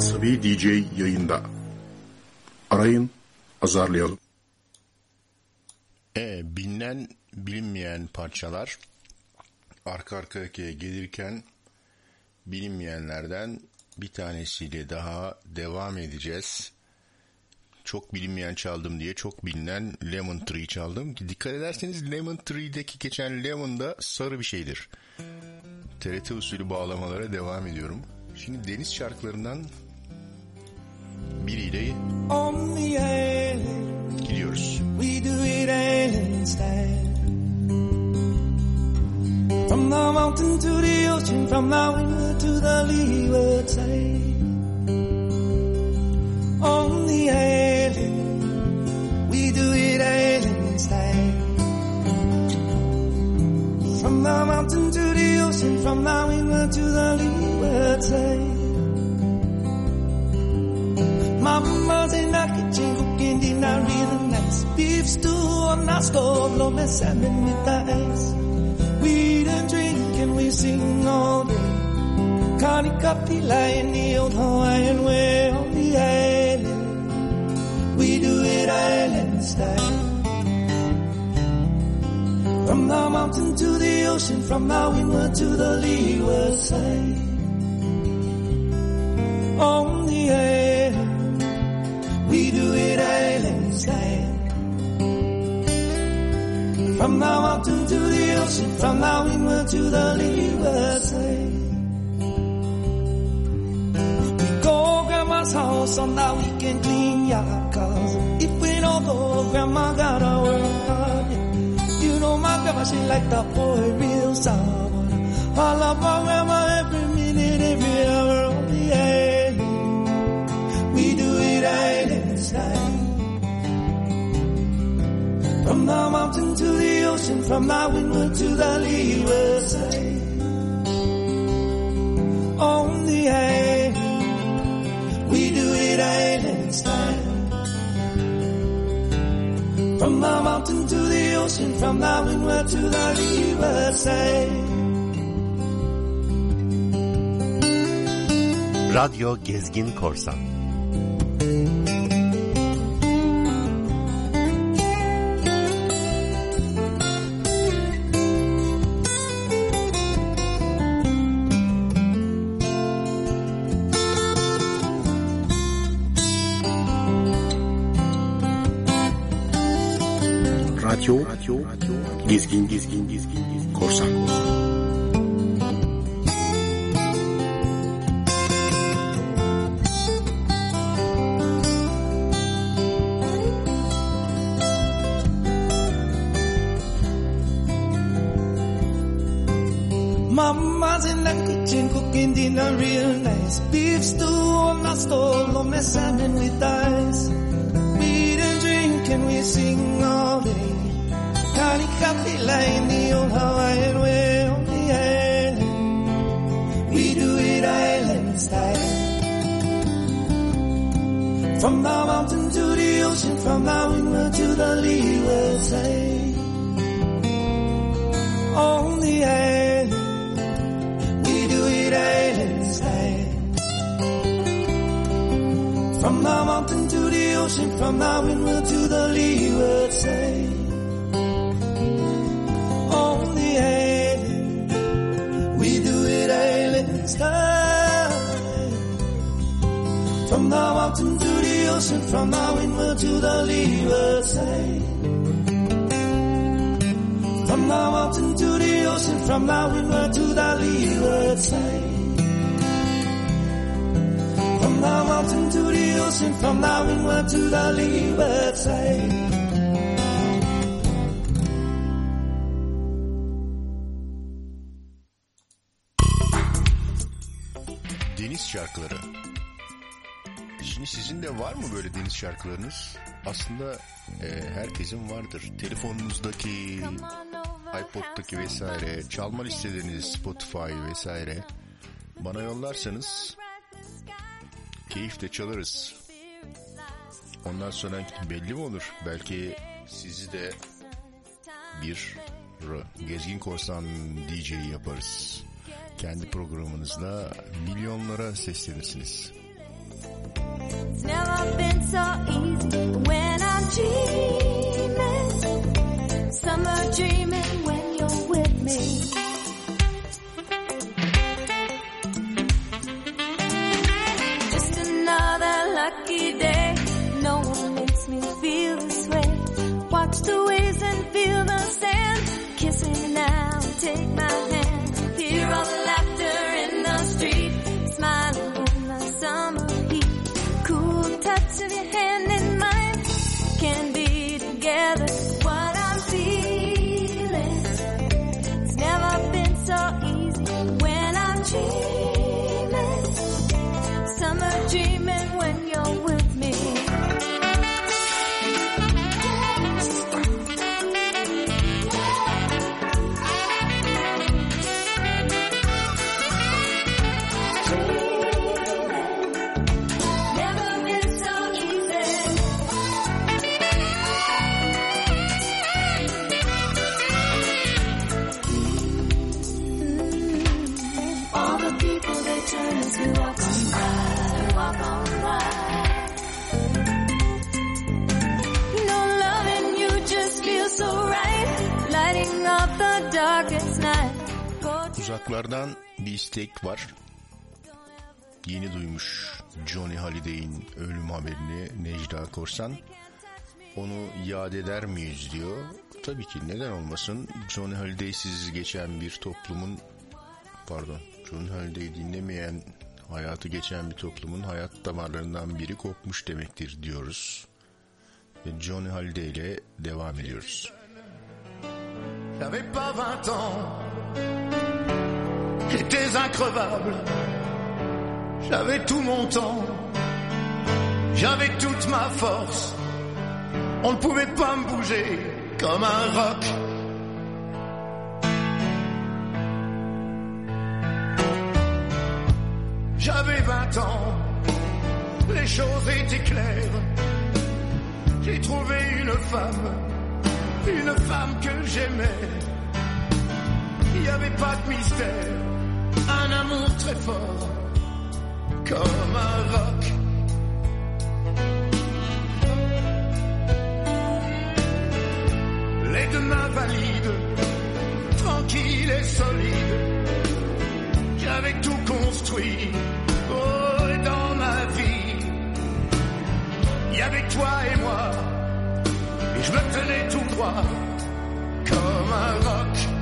Sabi DJ yayında. Arayın, azarlayalım. E, bilinen bilinmeyen parçalar arka arkaya gelirken bilinmeyenlerden bir tanesiyle daha devam edeceğiz. Çok bilinmeyen çaldım diye çok bilinen Lemon Tree çaldım. Dikkat ederseniz Lemon Tree'deki geçen lemon da sarı bir şeydir. TRT usulü bağlamalara devam ediyorum. Şimdi deniz şarkılarından biriyle gidiyoruz. we do it. From the mountain to the ocean, from the windward to the leeward side. On the island, we do it island style. From the mountain to the ocean, from the windward to the leeward side. Mama's in a kitchen cooking dinner real nice. Beef stew on our stove, love and salmon with the ice. We don't drink and we sing all day. Connie Kapila in the old Hawaiian way on the island. We do it island style. From the mountain to the ocean, from the windward to the leeward side. On the island, we do it island style. From the mountain to the ocean, from the windward to the leeward side. We go grandma's house on the weekend, clean your cars. If we don't although grandma got to work hard. Yeah. You know my grandma, she like the boy real sour. I love my grandma every minute, every hour of the day. We do it island style. From the mountain to the ocean, from the windward to the leeward side. On the island, we do it island style. From the mountain to the ocean, from the windward to the leeward side. Radyo Gezgin Korsan Radyo, radyo, gezgin, gezgin, gezgin, gezgin, korsan. Mama's in the kitchen cooking dinner real nice. Beef stew on the stove, on the salmon with ice. We eat and drink and we sing all day. Capilla in the old Hawaiian way on the island. We do it island style. From the mountain to the ocean, from the windward to the leeward side. On the island, we do it island style. From the mountain to the ocean, from the windward to the leeward side. Style. From the mountain to the ocean, from the windward to the leeward side. From the mountain to the ocean, from the windward to the leeward side. From the mountain to the ocean, from the windward to the leeward side. Mı böyle deniz şarkılarınız? Aslında e, herkesin vardır. Telefonunuzdaki, iPod'daki vesaire, çalma listeleriniz, Spotify vesaire. Bana yollarsanız keyifle çalarız. Ondan sonra belli mi olur? Belki sizi de bir gezgin korsan DJ yaparız. Kendi programınızda milyonlara seslenirsiniz. It's never been so easy when I'm dreaming. Summer dreaming when you're with me. Just another lucky day. No one makes me feel this way. Watch the waves and feel the sand. Kiss me now, take my hand. Hear all the Uzaklardan bir istek var. Yeni duymuş Johnny Halliday'in ölüm haberini Necda Korsan. Onu yad eder miyiz diyor. Tabii ki neden olmasın. Johnny Halliday'siz geçen bir toplumun pardon Johnny Halliday'i dinlemeyen hayatı geçen bir toplumun hayat damarlarından biri kopmuş demektir diyoruz. Johnny Hallyday ile devam ediyoruz. J'avais pas 20 ans. J'étais increvable. J'avais tout mon temps. J'avais toute ma force. On ne pouvait pas me bouger comme un roc. J'avais 20 ans. Les choses étaient claires. J'ai trouvé une femme une femme que j'aimais. Il n'y avait pas de mystère, un amour très fort, comme un roc. Les deux mains valides, tranquilles et solides, j'avais tout construit, oh, et dans ma vie, il y avait toi et moi et je me tenais tout droit comme un roc.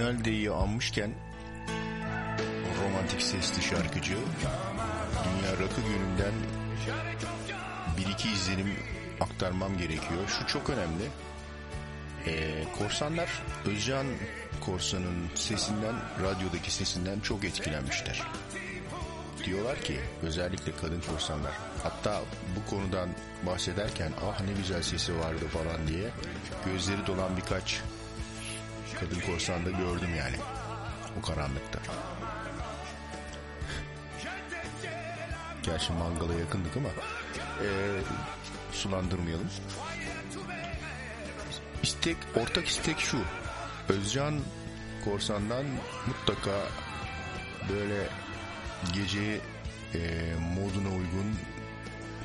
Hallyday'i anmışken romantik sesli şarkıcı Dünya Rakı Günü'nden bir iki izlenim aktarmam gerekiyor. Şu çok önemli. Ee, korsanlar Özcan Korsan'ın sesinden, radyodaki sesinden çok etkilenmişler. Diyorlar ki özellikle kadın korsanlar hatta bu konudan bahsederken ah ne güzel sesi vardı falan diye gözleri dolan birkaç kadın korsanda gördüm yani o karanlıkta. Gerçi mangala yakındık ama eee, sulandırmayalım. İstek, ortak istek şu. Özcan Korsan'dan mutlaka böyle gece eee, moduna uygun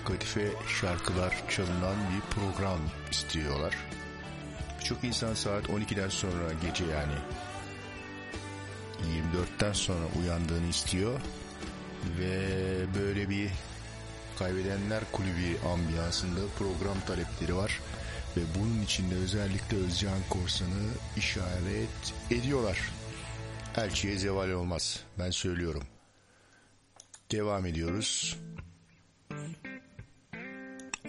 kadife şarkılar çalınan bir program istiyorlar. Birçok insan saat 12'den sonra gece yani 24'ten sonra uyandığını istiyor ve böyle bir kaybedenler kulübü ambiyansında program talepleri var ve bunun içinde özellikle Özcan Korsan'ı işaret ediyorlar. Elçiye zeval olmaz ben söylüyorum. Devam ediyoruz.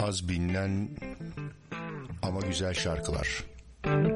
Az bilinen ama güzel şarkılar. Radyo.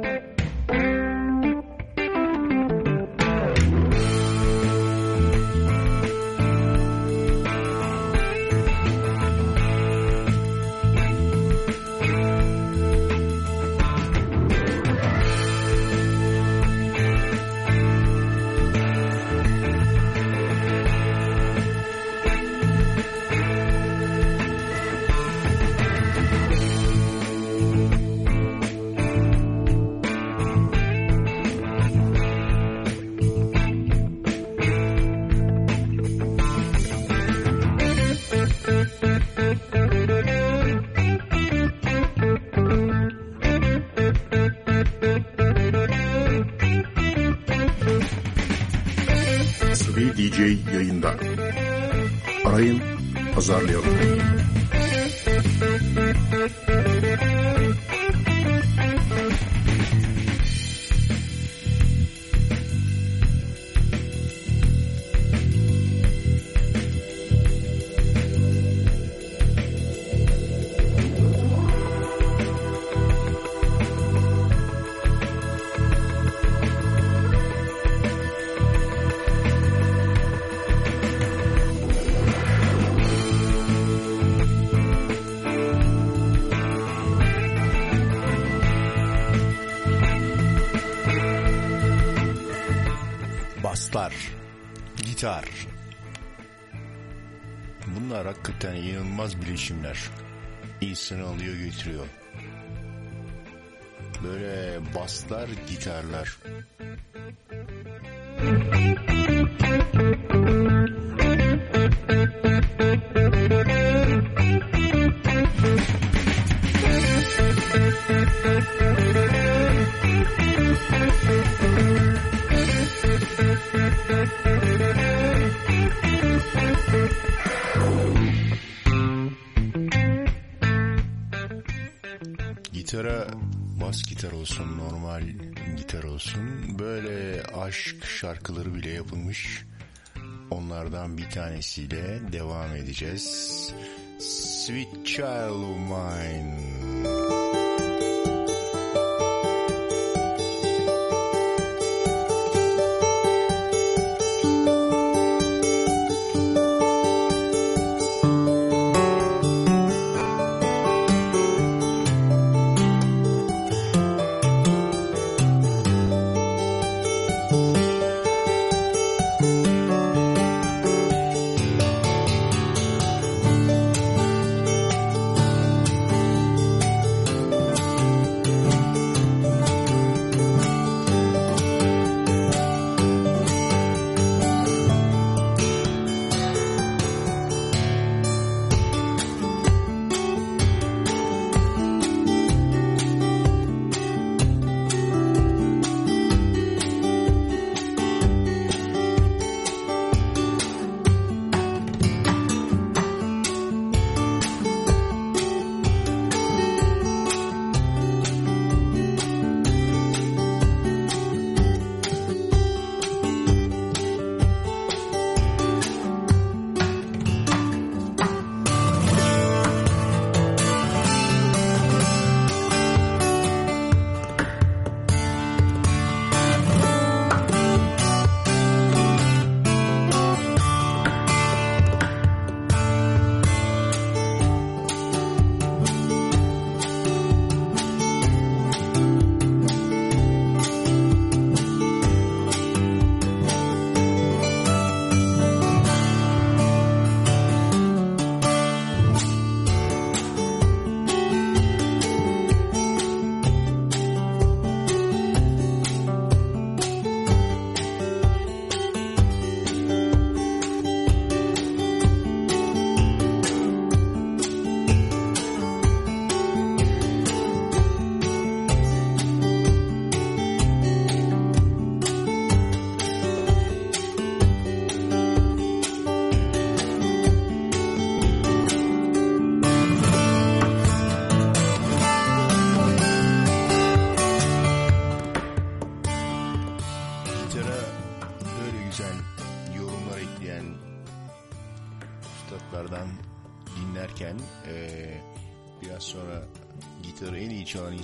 İnsanı alıyor götürüyor. Böyle baslar, gitarlar. Aşk şarkıları bile yapılmış. Onlardan bir tanesiyle devam edeceğiz. Sweet Child of Mine.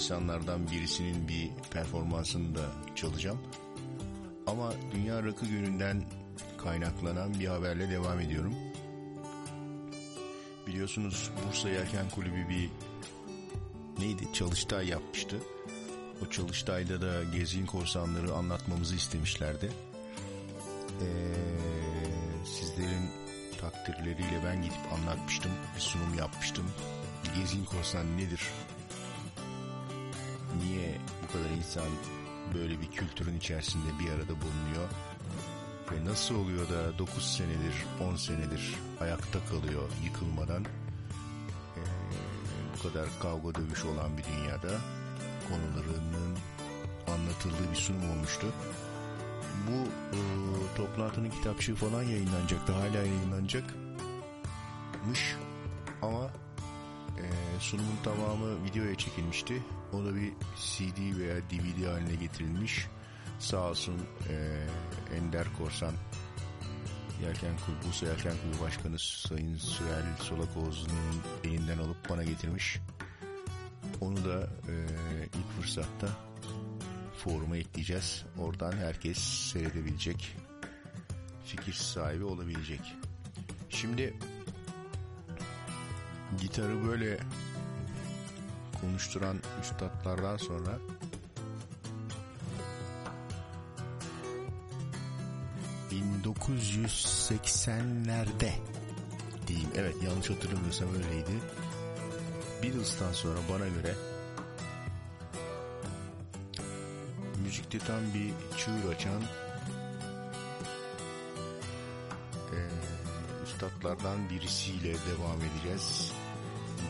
İnsanlardan birisinin bir performansını da çalacağım. Ama Dünya Rakı Günü'nden kaynaklanan bir haberle devam ediyorum. Biliyorsunuz Bursa Yelken Kulübü bir neydi çalıştay yapmıştı. O çalıştayda da gezgin korsanları anlatmamızı istemişlerdi. Ee, sizlerin takdirleriyle ben gidip anlatmıştım, bir sunum yapmıştım. Gezgin korsan nedir? niye bu kadar insan böyle bir kültürün içerisinde bir arada bulunuyor? Ve nasıl oluyor da 9 senedir, 10 senedir ayakta kalıyor yıkılmadan? Ee, bu kadar kavga dövüş olan bir dünyada konularının anlatıldığı bir sunum olmuştu. Bu e, toplantının kitapçığı falan yayınlanacaktı. Hala yayınlanacakmış ama e, sunumun tamamı videoya çekilmişti. O da bir CD veya DVD haline getirilmiş. Sağ olsun e, Ender Korsan Yelken Kulübü, Bursa Yelken Kulübü Başkanı Sayın Süheyl Solakoğlu'nun elinden alıp bana getirmiş. Onu da e, ilk fırsatta foruma ekleyeceğiz. Oradan herkes seyredebilecek, fikir sahibi olabilecek. Şimdi gitarı böyle konuşturan üstadlardan sonra ...1980'lerde diyeyim. Evet yanlış hatırlamıyorsam öyleydi. Beatles'tan sonra bana göre müzikte tam bir çığır açan e, üstadlardan birisiyle devam edeceğiz.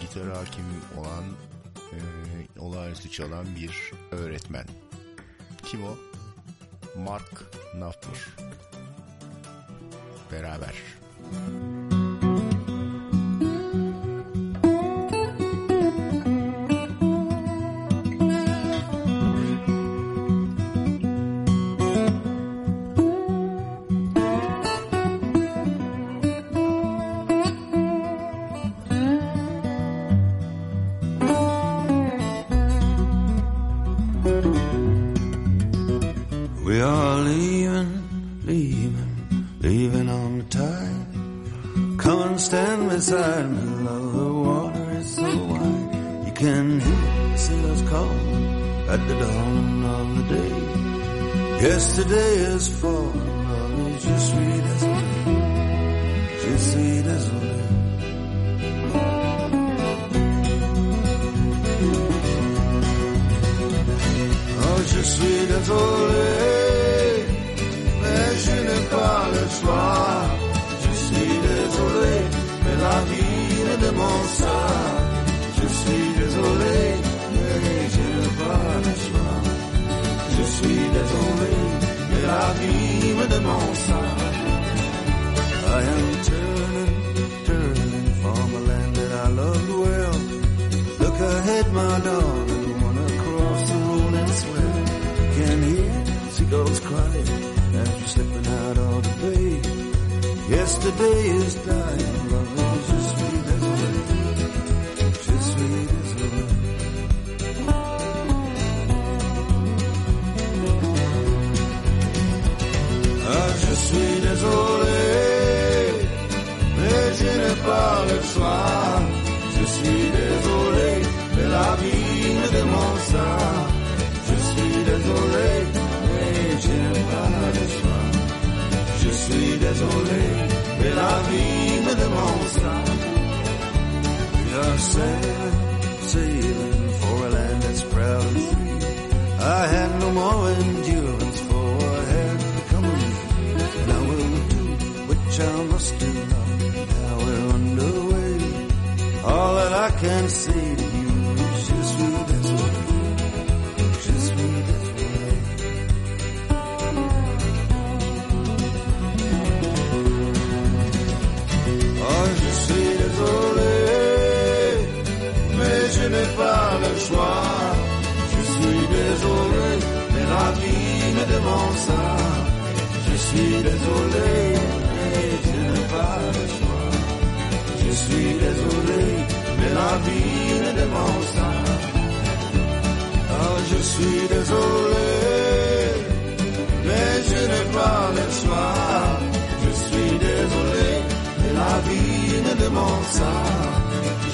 Gitar hakim olan e, olağanüstü çalan bir öğretmen. Kim o? Mark Knopfler. Beraber. Beraber.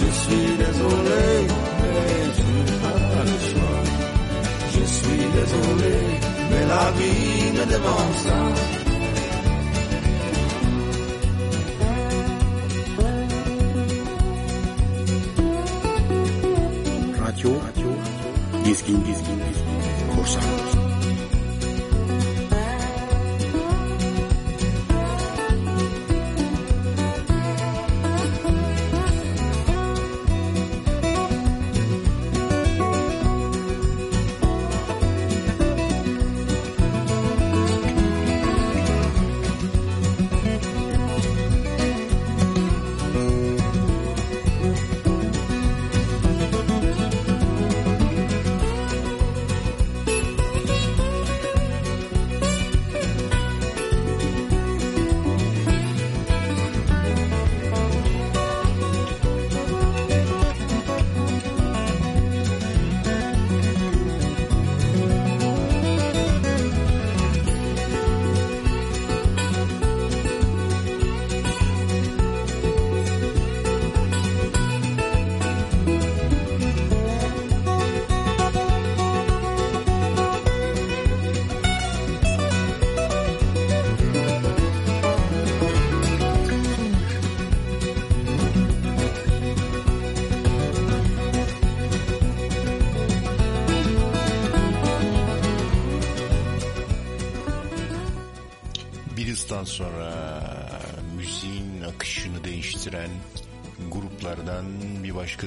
Je suis désolé, mais je n'ai pas le choix. Je suis désolé, mais la vie me demande ça. Radio, Radio, Gizgin, Gizgin, Gizgin, Korsan.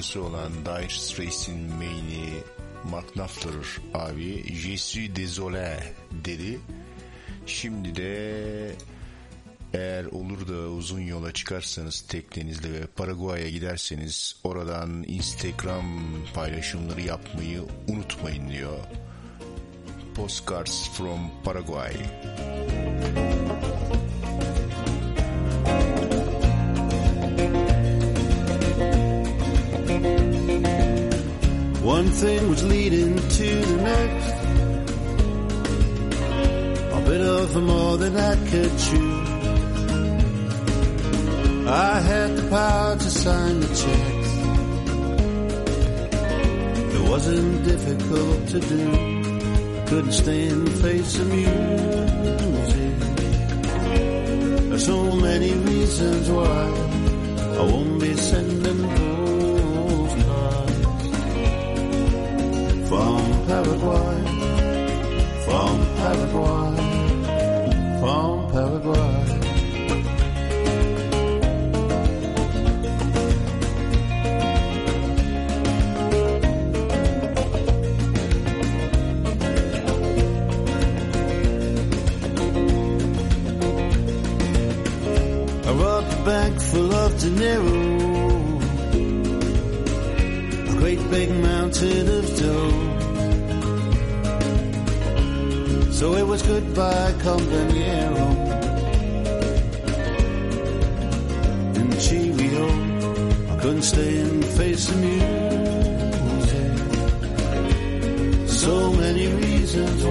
Başkası olan Dire Straits'in main'i Knopfler abi Je suis désolé dedi. Şimdi de eğer olur da uzun yola çıkarsanız teknenizle ve Paraguay'a giderseniz oradan Instagram paylaşımları yapmayı unutmayın diyor. Postcards from Paraguay. Thing was leading to the next. A bit of more than I could chew. I had the power to sign the checks. It wasn't difficult to do. Couldn't stand facing music. There's so many reasons why I won't be Paraguay, from Paraguay, to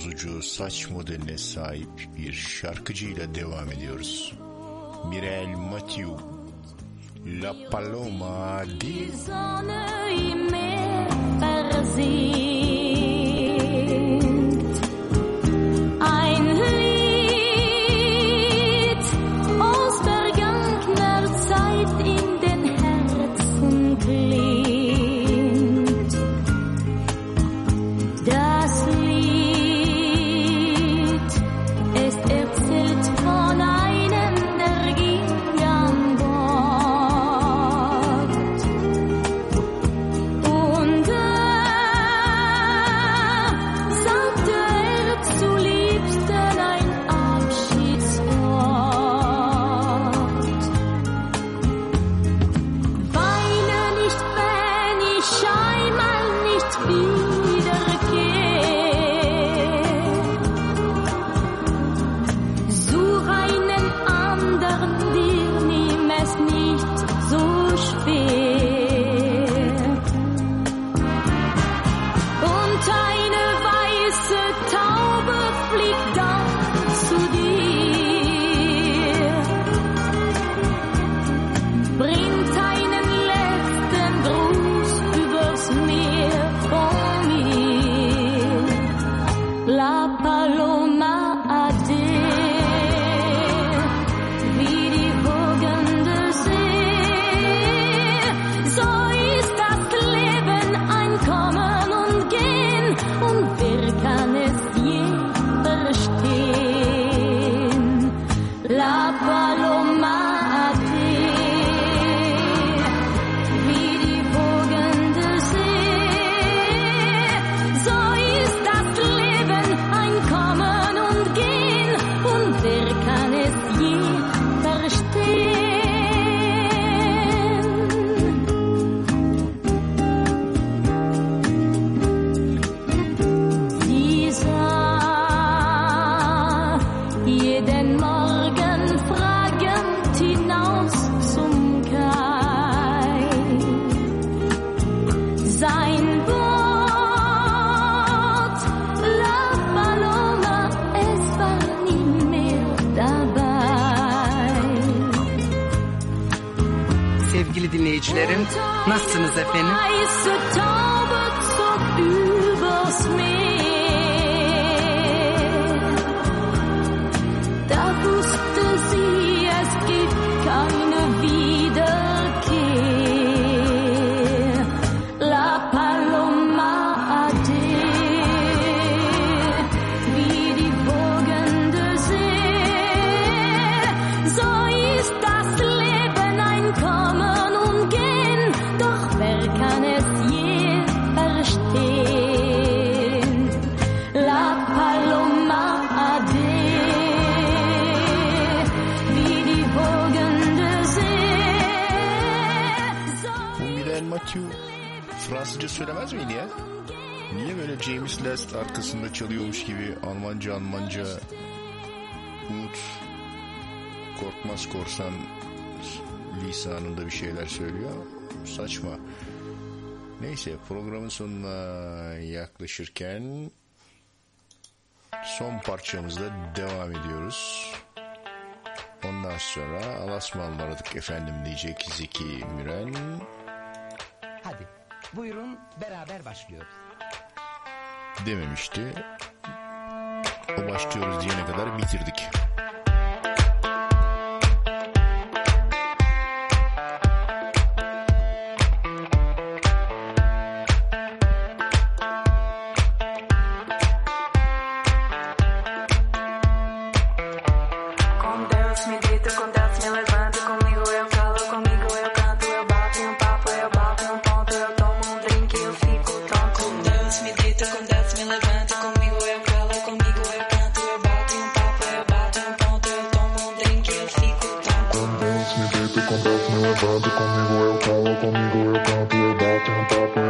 bozucu saç modeline sahip bir şarkıcıyla devam ediyoruz. Mirel Mathieu, La Paloma di dinleyicilerim. Nasılsınız efendim? Söylemez miydi ya? Niye böyle James Last arkasında çalıyormuş gibi Almanca Almanca Umut Korkmaz Korsan lisanında bir şeyler söylüyor. Saçma. Neyse programın sonuna yaklaşırken son parçamızla devam ediyoruz. Ondan sonra Alasmanlaradık efendim diyecek Zeki Müren. Buyurun beraber başlıyoruz. dememişti. O başlıyoruz diyene kadar bitirdik.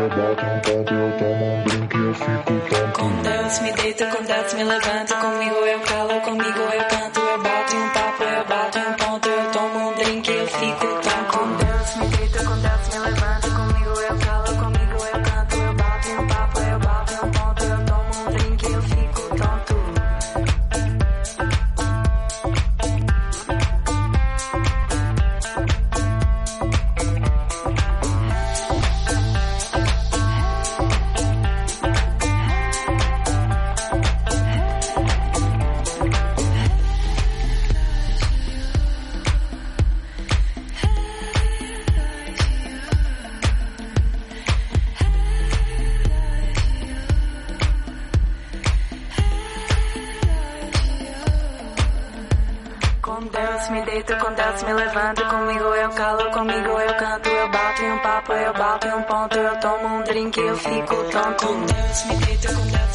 Eu bato um ponto, eu tomo um drink eu fico tonto. Com Deus me deito, com Deus me levanto, comigo eu falo, comigo eu canto, eu bato um papo, eu bato bato em um papo, eu bato em um ponto, eu tomo um drink eu fico tonto. Com Deus me deito, com Deus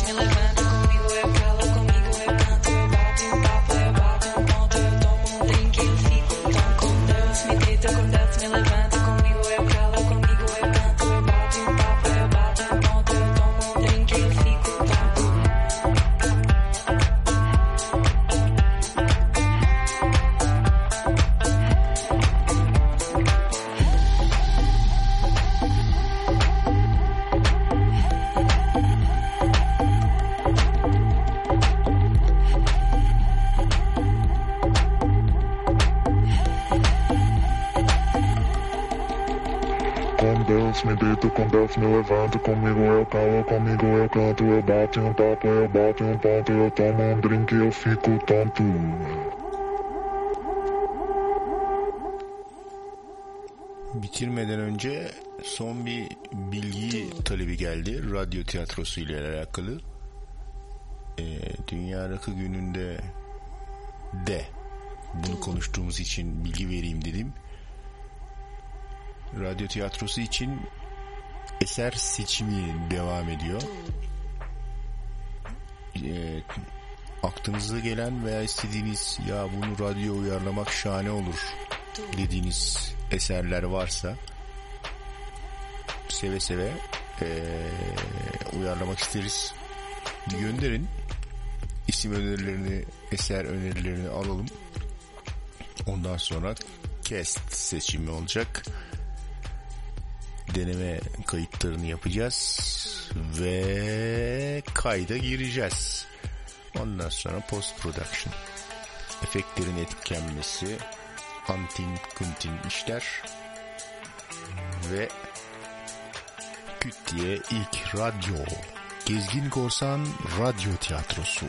me levanto, comigo eu calo, comigo eu canto, eu bato um papo, eu bato um ponto, eu tomo um drink e eu fico tonto. Bitirmeden önce son bir bilgi talebi geldi radyo tiyatrosu ile alakalı. Ee, Dünya Rakı Günü'nde de bunu konuştuğumuz için bilgi vereyim dedim. Radyo tiyatrosu için eser seçimi devam ediyor. Ee, aklınıza gelen veya istediğiniz ya bunu radyo uyarlamak şahane olur dediğiniz eserler varsa seve seve eee, uyarlamak isteriz. Gönderin. İsim önerilerini, eser önerilerini alalım. Ondan sonra cast seçimi olacak deneme kayıtlarını yapacağız ve kayda gireceğiz. Ondan sonra post production. Efektlerin etkenmesi, hunting kunting işler ve küt diye ilk radyo. Gezgin Korsan Radyo Tiyatrosu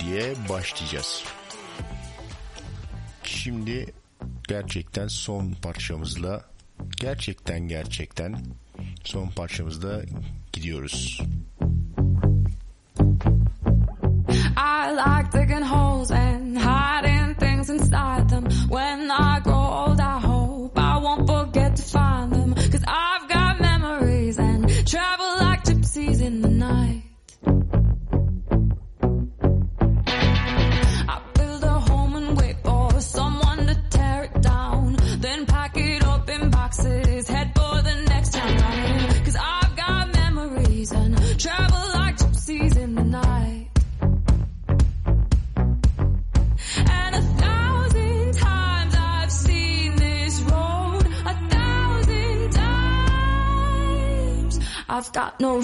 diye başlayacağız. Şimdi gerçekten son parçamızla gerçekten gerçekten son parçamızda gidiyoruz. I like digging holes and hiding things inside them. When I grow old, I hope I won't forget to find them. Cause I've got memories and travel like gypsies in the night. no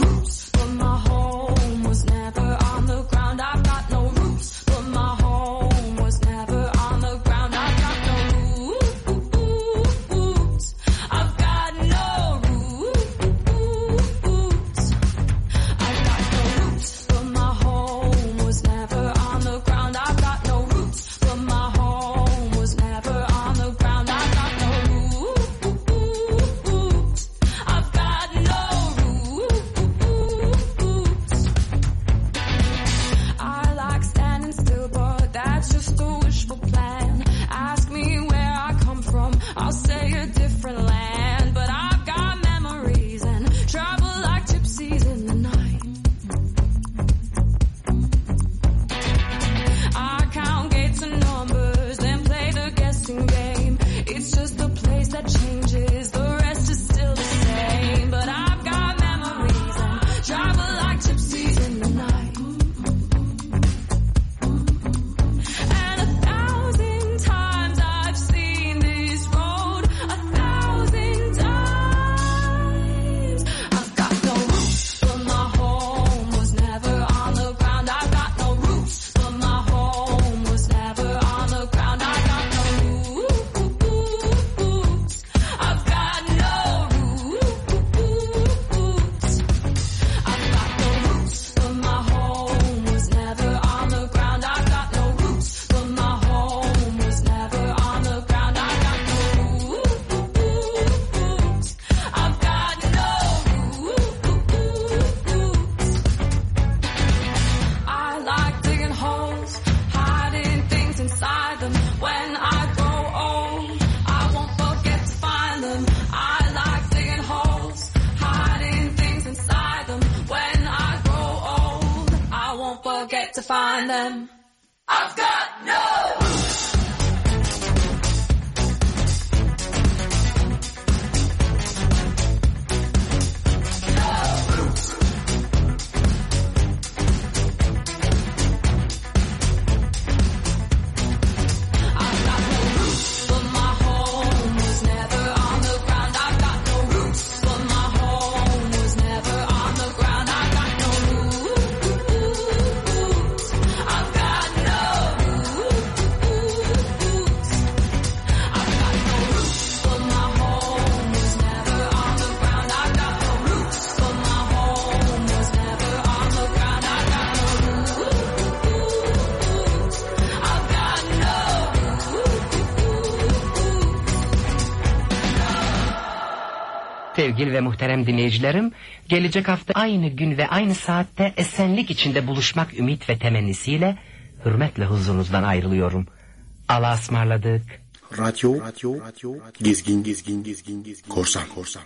sevgili ve muhterem dinleyicilerim, gelecek hafta aynı gün ve aynı saatte esenlik içinde buluşmak ümit ve temennisiyle hürmetle huzurunuzdan ayrılıyorum. Allah'a ısmarladık. Radyo, radyo, radyo, gezgin, gezgin, gezgin, gezgin, korsan, korsan.